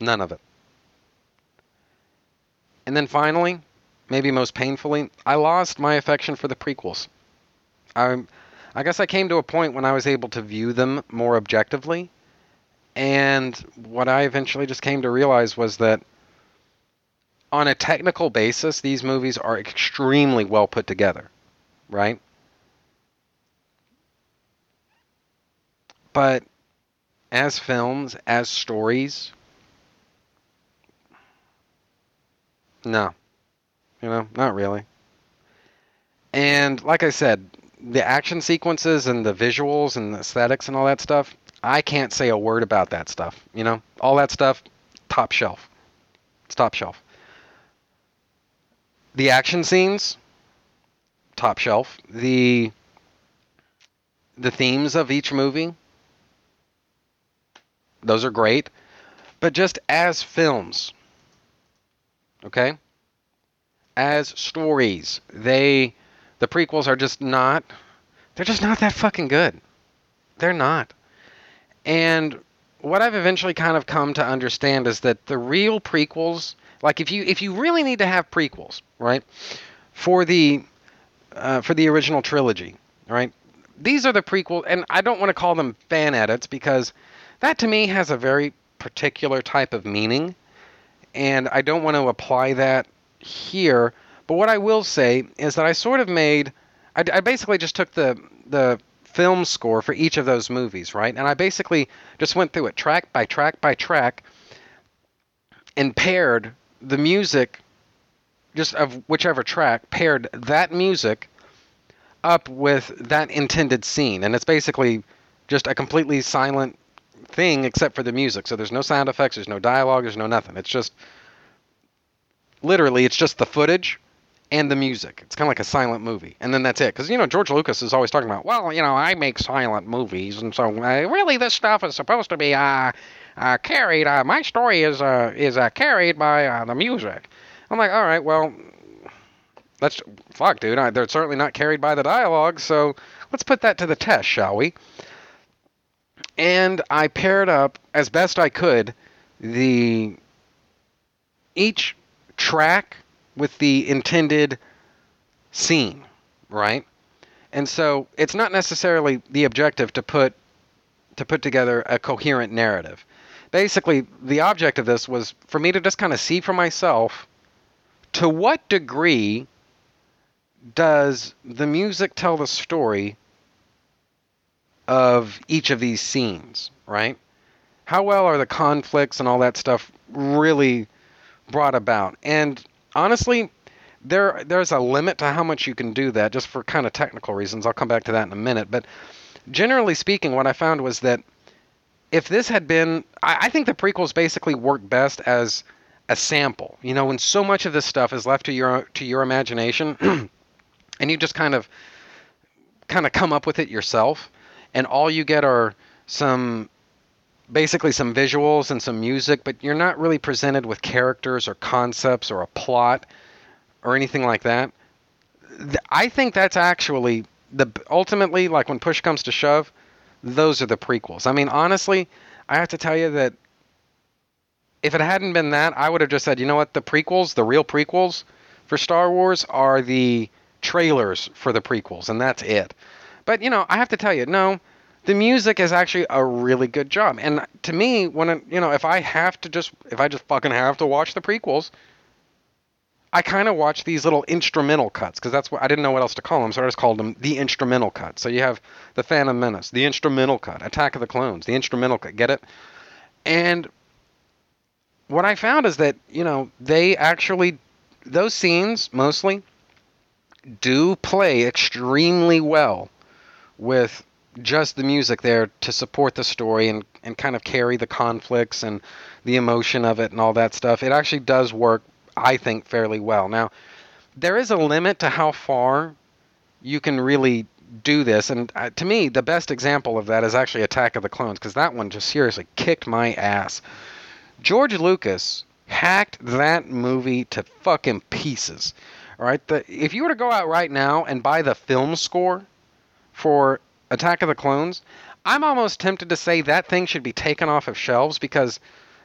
None of it. And then finally, maybe most painfully, I lost my affection for the prequels. I, I guess I came to a point when I was able to view them more objectively, and what I eventually just came to realize was that on a technical basis, these movies are extremely well put together, right? But as films, as stories, no. You know, not really. And like I said, the action sequences and the visuals and the aesthetics and all that stuff, I can't say a word about that stuff. You know, all that stuff, top shelf. It's top shelf. The action scenes, top shelf. The the themes of each movie, those are great. But just as films, okay? As stories, they the prequels are just not they're just not that fucking good. They're not. And what I've eventually kind of come to understand is that the real prequels, like if you if you really need to have prequels, right? For the uh, for the original trilogy, right? These are the prequel and I don't want to call them fan edits because that to me has a very particular type of meaning and I don't want to apply that here. But what I will say is that I sort of made, I, I, basically just took the the film score for each of those movies, right? And I basically just went through it track by track by track and paired the music, just of whichever track, paired that music up with that intended scene. And it's basically just a completely silent thing except for the music. So there's no sound effects, there's no dialogue, there's no nothing. It's just literally it's just the footage and the music. It's kind of like a silent movie, and then that's it. Because you know George Lucas is always talking about, well, you know, I make silent movies, and so uh, really this stuff is supposed to be uh, uh, carried. Uh, my story is uh, is uh, carried by the music. I'm like, all right, well, let's fuck, dude. I, they're certainly not carried by the dialogue, so let's put that to the test, shall we? And I paired up as best I could the each track with the intended scene, right? And so it's not necessarily the objective to put to put together a coherent narrative. Basically, the object of this was for me to just kind of see for myself to what degree does the music tell the story of each of these scenes, right? How well are the conflicts and all that stuff really brought about? And honestly, there there's a limit to how much you can do that just for kind of technical reasons. I'll come back to that in a minute. But generally speaking, what I found was that if this had been, I, I think the prequels basically work best as a sample. You know, when so much of this stuff is left to your to your imagination, [CLEARS THROAT] and you just kind of kind of come up with it yourself, and all you get are some basically some visuals and some music, but you're not really presented with characters or concepts or a plot or anything like that. I think that's actually the ultimately like when push comes to shove, those are the prequels. I mean, honestly, I have to tell you that if it hadn't been that, I would have just said, you know what, the prequels, the real prequels for Star Wars are the trailers for the prequels, and that's it. But you know, I have to tell you, no, the music is actually a really good job. And to me, when you know, if I have to just if I just fucking have to watch the prequels, I kind of watch these little instrumental cuts because that's what I didn't know what else to call them, so I just called them the instrumental cut. So you have the Phantom Menace, the instrumental cut, Attack of the Clones, the instrumental cut. Get it? And what I found is that you know they actually those scenes mostly do play extremely well with just the music there to support the story and, and kind of carry the conflicts and the emotion of it and all that stuff. It actually does work, I think, fairly well. Now, there is a limit to how far you can really do this. And uh, to me, the best example of that is actually Attack of the Clones, because that one just seriously kicked my ass. George Lucas hacked that movie to fucking pieces. All right, the, if you were to go out right now and buy the film score for Attack of the Clones, I'm almost tempted to say that thing should be taken off of shelves because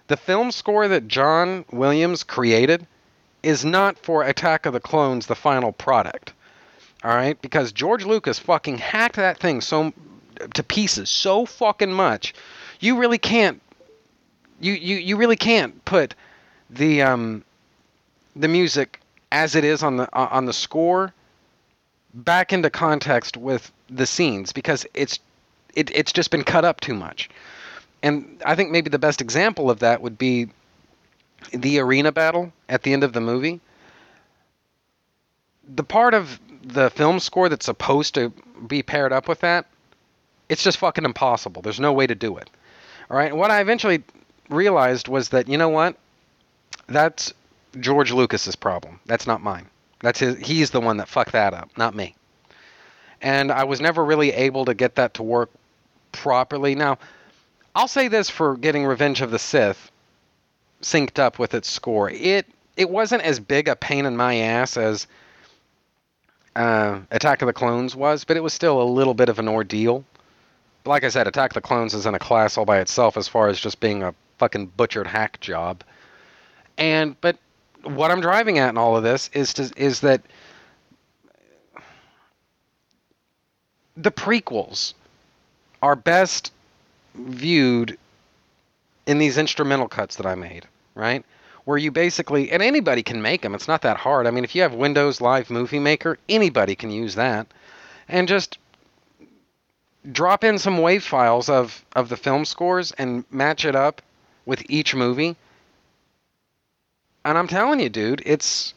the film score that John Williams created is not for Attack of the Clones, the final product. All right, because George Lucas fucking hacked that thing so to pieces so fucking much, you really can't. You you you really can't put the um the music as it is on the uh, on the score back into context with the scenes because it's it, it's just been cut up too much. And I think maybe the best example of that would be the arena battle at the end of the movie. The part of the film score that's supposed to be paired up with that, it's just fucking impossible. There's no way to do it. All right. And what I eventually realized was that you know what? That's George Lucas's problem. That's not mine. That's his. He's the one that fucked that up, not me. And I was never really able to get that to work properly. Now, I'll say this for getting Revenge of the Sith synced up with its score. It it wasn't as big a pain in my ass as uh, Attack of the Clones was, but it was still a little bit of an ordeal. Like I said, Attack of the Clones is in a class all by itself as far as just being a fucking butchered hack job. And but what I'm driving at in all of this is to, is that the prequels are best viewed in these instrumental cuts that I made, right? Where you basically, and anybody can make them. It's not that hard. I mean, if you have Windows Live Movie Maker, anybody can use that, and just drop in some wave files of of the film scores and match it up with each movie. And I'm telling you, dude, it's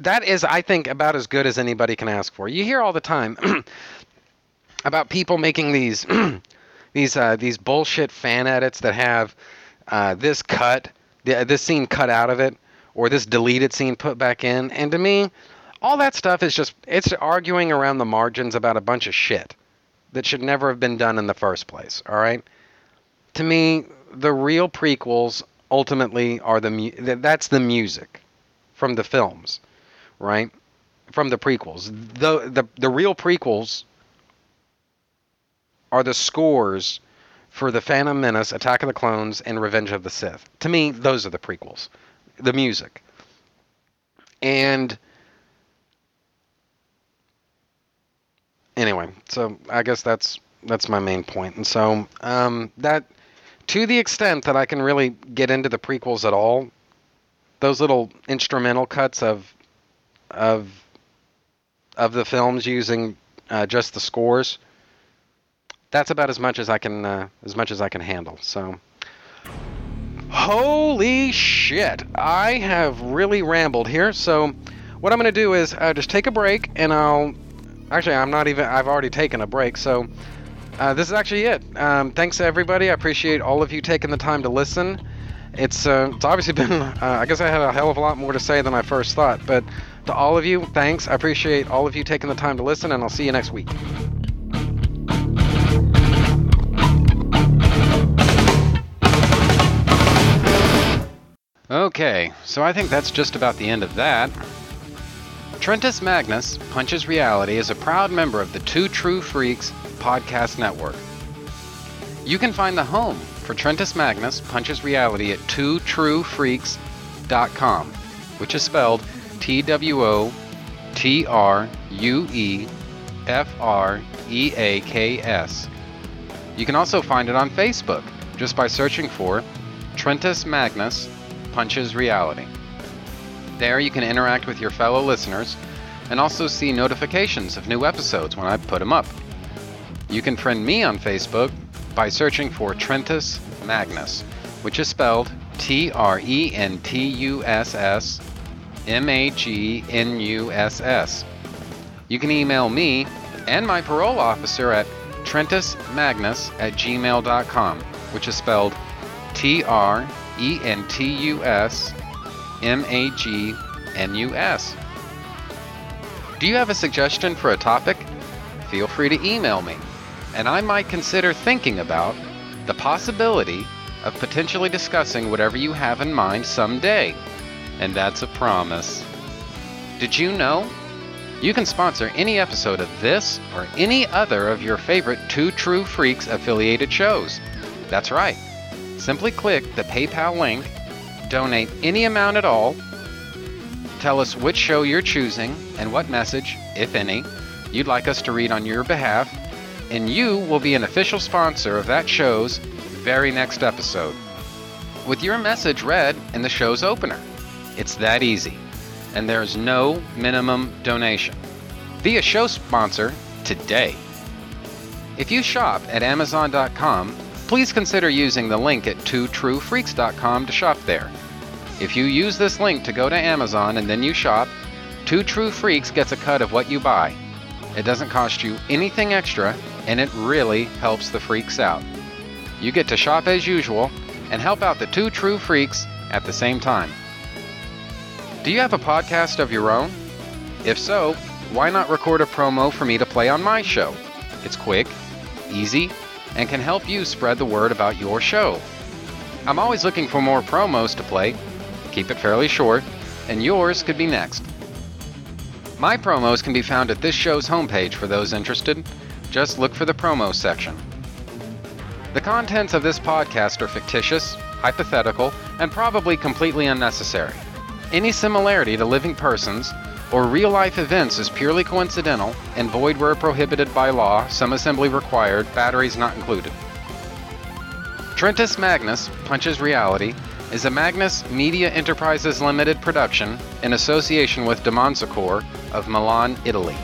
that is, I think, about as good as anybody can ask for. You hear all the time [CLEARS THROAT] about people making these [CLEARS THROAT] these uh, these bullshit fan edits that have uh, this cut, this scene cut out of it, or this deleted scene put back in. And to me, all that stuff is just it's arguing around the margins about a bunch of shit that should never have been done in the first place. All right. To me, the real prequels ultimately are the mu- that's the music from the films, right? From the prequels. The the the real prequels are the scores for the Phantom Menace, Attack of the Clones, and Revenge of the Sith. To me, those are the prequels. The music. And anyway, so I guess that's that's my main point. And so um, that to the extent that I can really get into the prequels at all, those little instrumental cuts of of of the films using uh, just the scores that's about as much as I can uh, as much as I can handle. So holy shit, I have really rambled here. So what I'm gonna do is uh, just take a break, and I'll actually I'm not even I've already taken a break. So uh, this is actually it. Um, thanks to everybody. I appreciate all of you taking the time to listen. It's uh, it's obviously been uh, I guess I had a hell of a lot more to say than I first thought, but to all of you, thanks. I appreciate all of you taking the time to listen, and I'll see you next week. Okay, so I think that's just about the end of that. Trentus Magnus, Punches Reality, is a proud member of the Two True Freaks podcast network. You can find the home for Trentus Magnus, Punches Reality at twotruefreaks.com, which is spelled T W O T R U E F R E A K S. You can also find it on Facebook just by searching for Trentus Magnus Punches Reality. There you can interact with your fellow listeners and also see notifications of new episodes when I put them up. You can friend me on Facebook by searching for Trentus Magnus, which is spelled T R E N T U S S M A G N U S S. You can email me and my parole officer at trentusmagnus at gmail.com, which is spelled T R E N T U S M A G N U S. Do you have a suggestion for a topic? Feel free to email me, and I might consider thinking about the possibility of potentially discussing whatever you have in mind someday. And that's a promise. Did you know? You can sponsor any episode of this or any other of your favorite Two True Freaks affiliated shows. That's right simply click the PayPal link donate any amount at all. Tell us which show you're choosing and what message, if any, you'd like us to read on your behalf, and you will be an official sponsor of that show's very next episode. With your message read in the show's opener. It's that easy, and there's no minimum donation. Be a show sponsor today. If you shop at Amazon.com, please consider using the link at twotruefreaks.com to shop there. If you use this link to go to Amazon and then you shop, Two True Freaks gets a cut of what you buy. It doesn't cost you anything extra, and it really helps the freaks out. You get to shop as usual and help out the Two True Freaks at the same time. Do you have a podcast of your own? If so, why not record a promo for me to play on my show? It's quick, easy, and can help you spread the word about your show. I'm always looking for more promos to play. Keep it fairly short, and yours could be next. My promos can be found at this show's homepage for those interested. Just look for the promo section. The contents of this podcast are fictitious, hypothetical, and probably completely unnecessary. Any similarity to living persons or real life events is purely coincidental and void where prohibited by law, some assembly required, batteries not included. Trentus Magnus Punches Reality is a Magnus Media Enterprises Limited production in association with Demonsacor of Milan, Italy.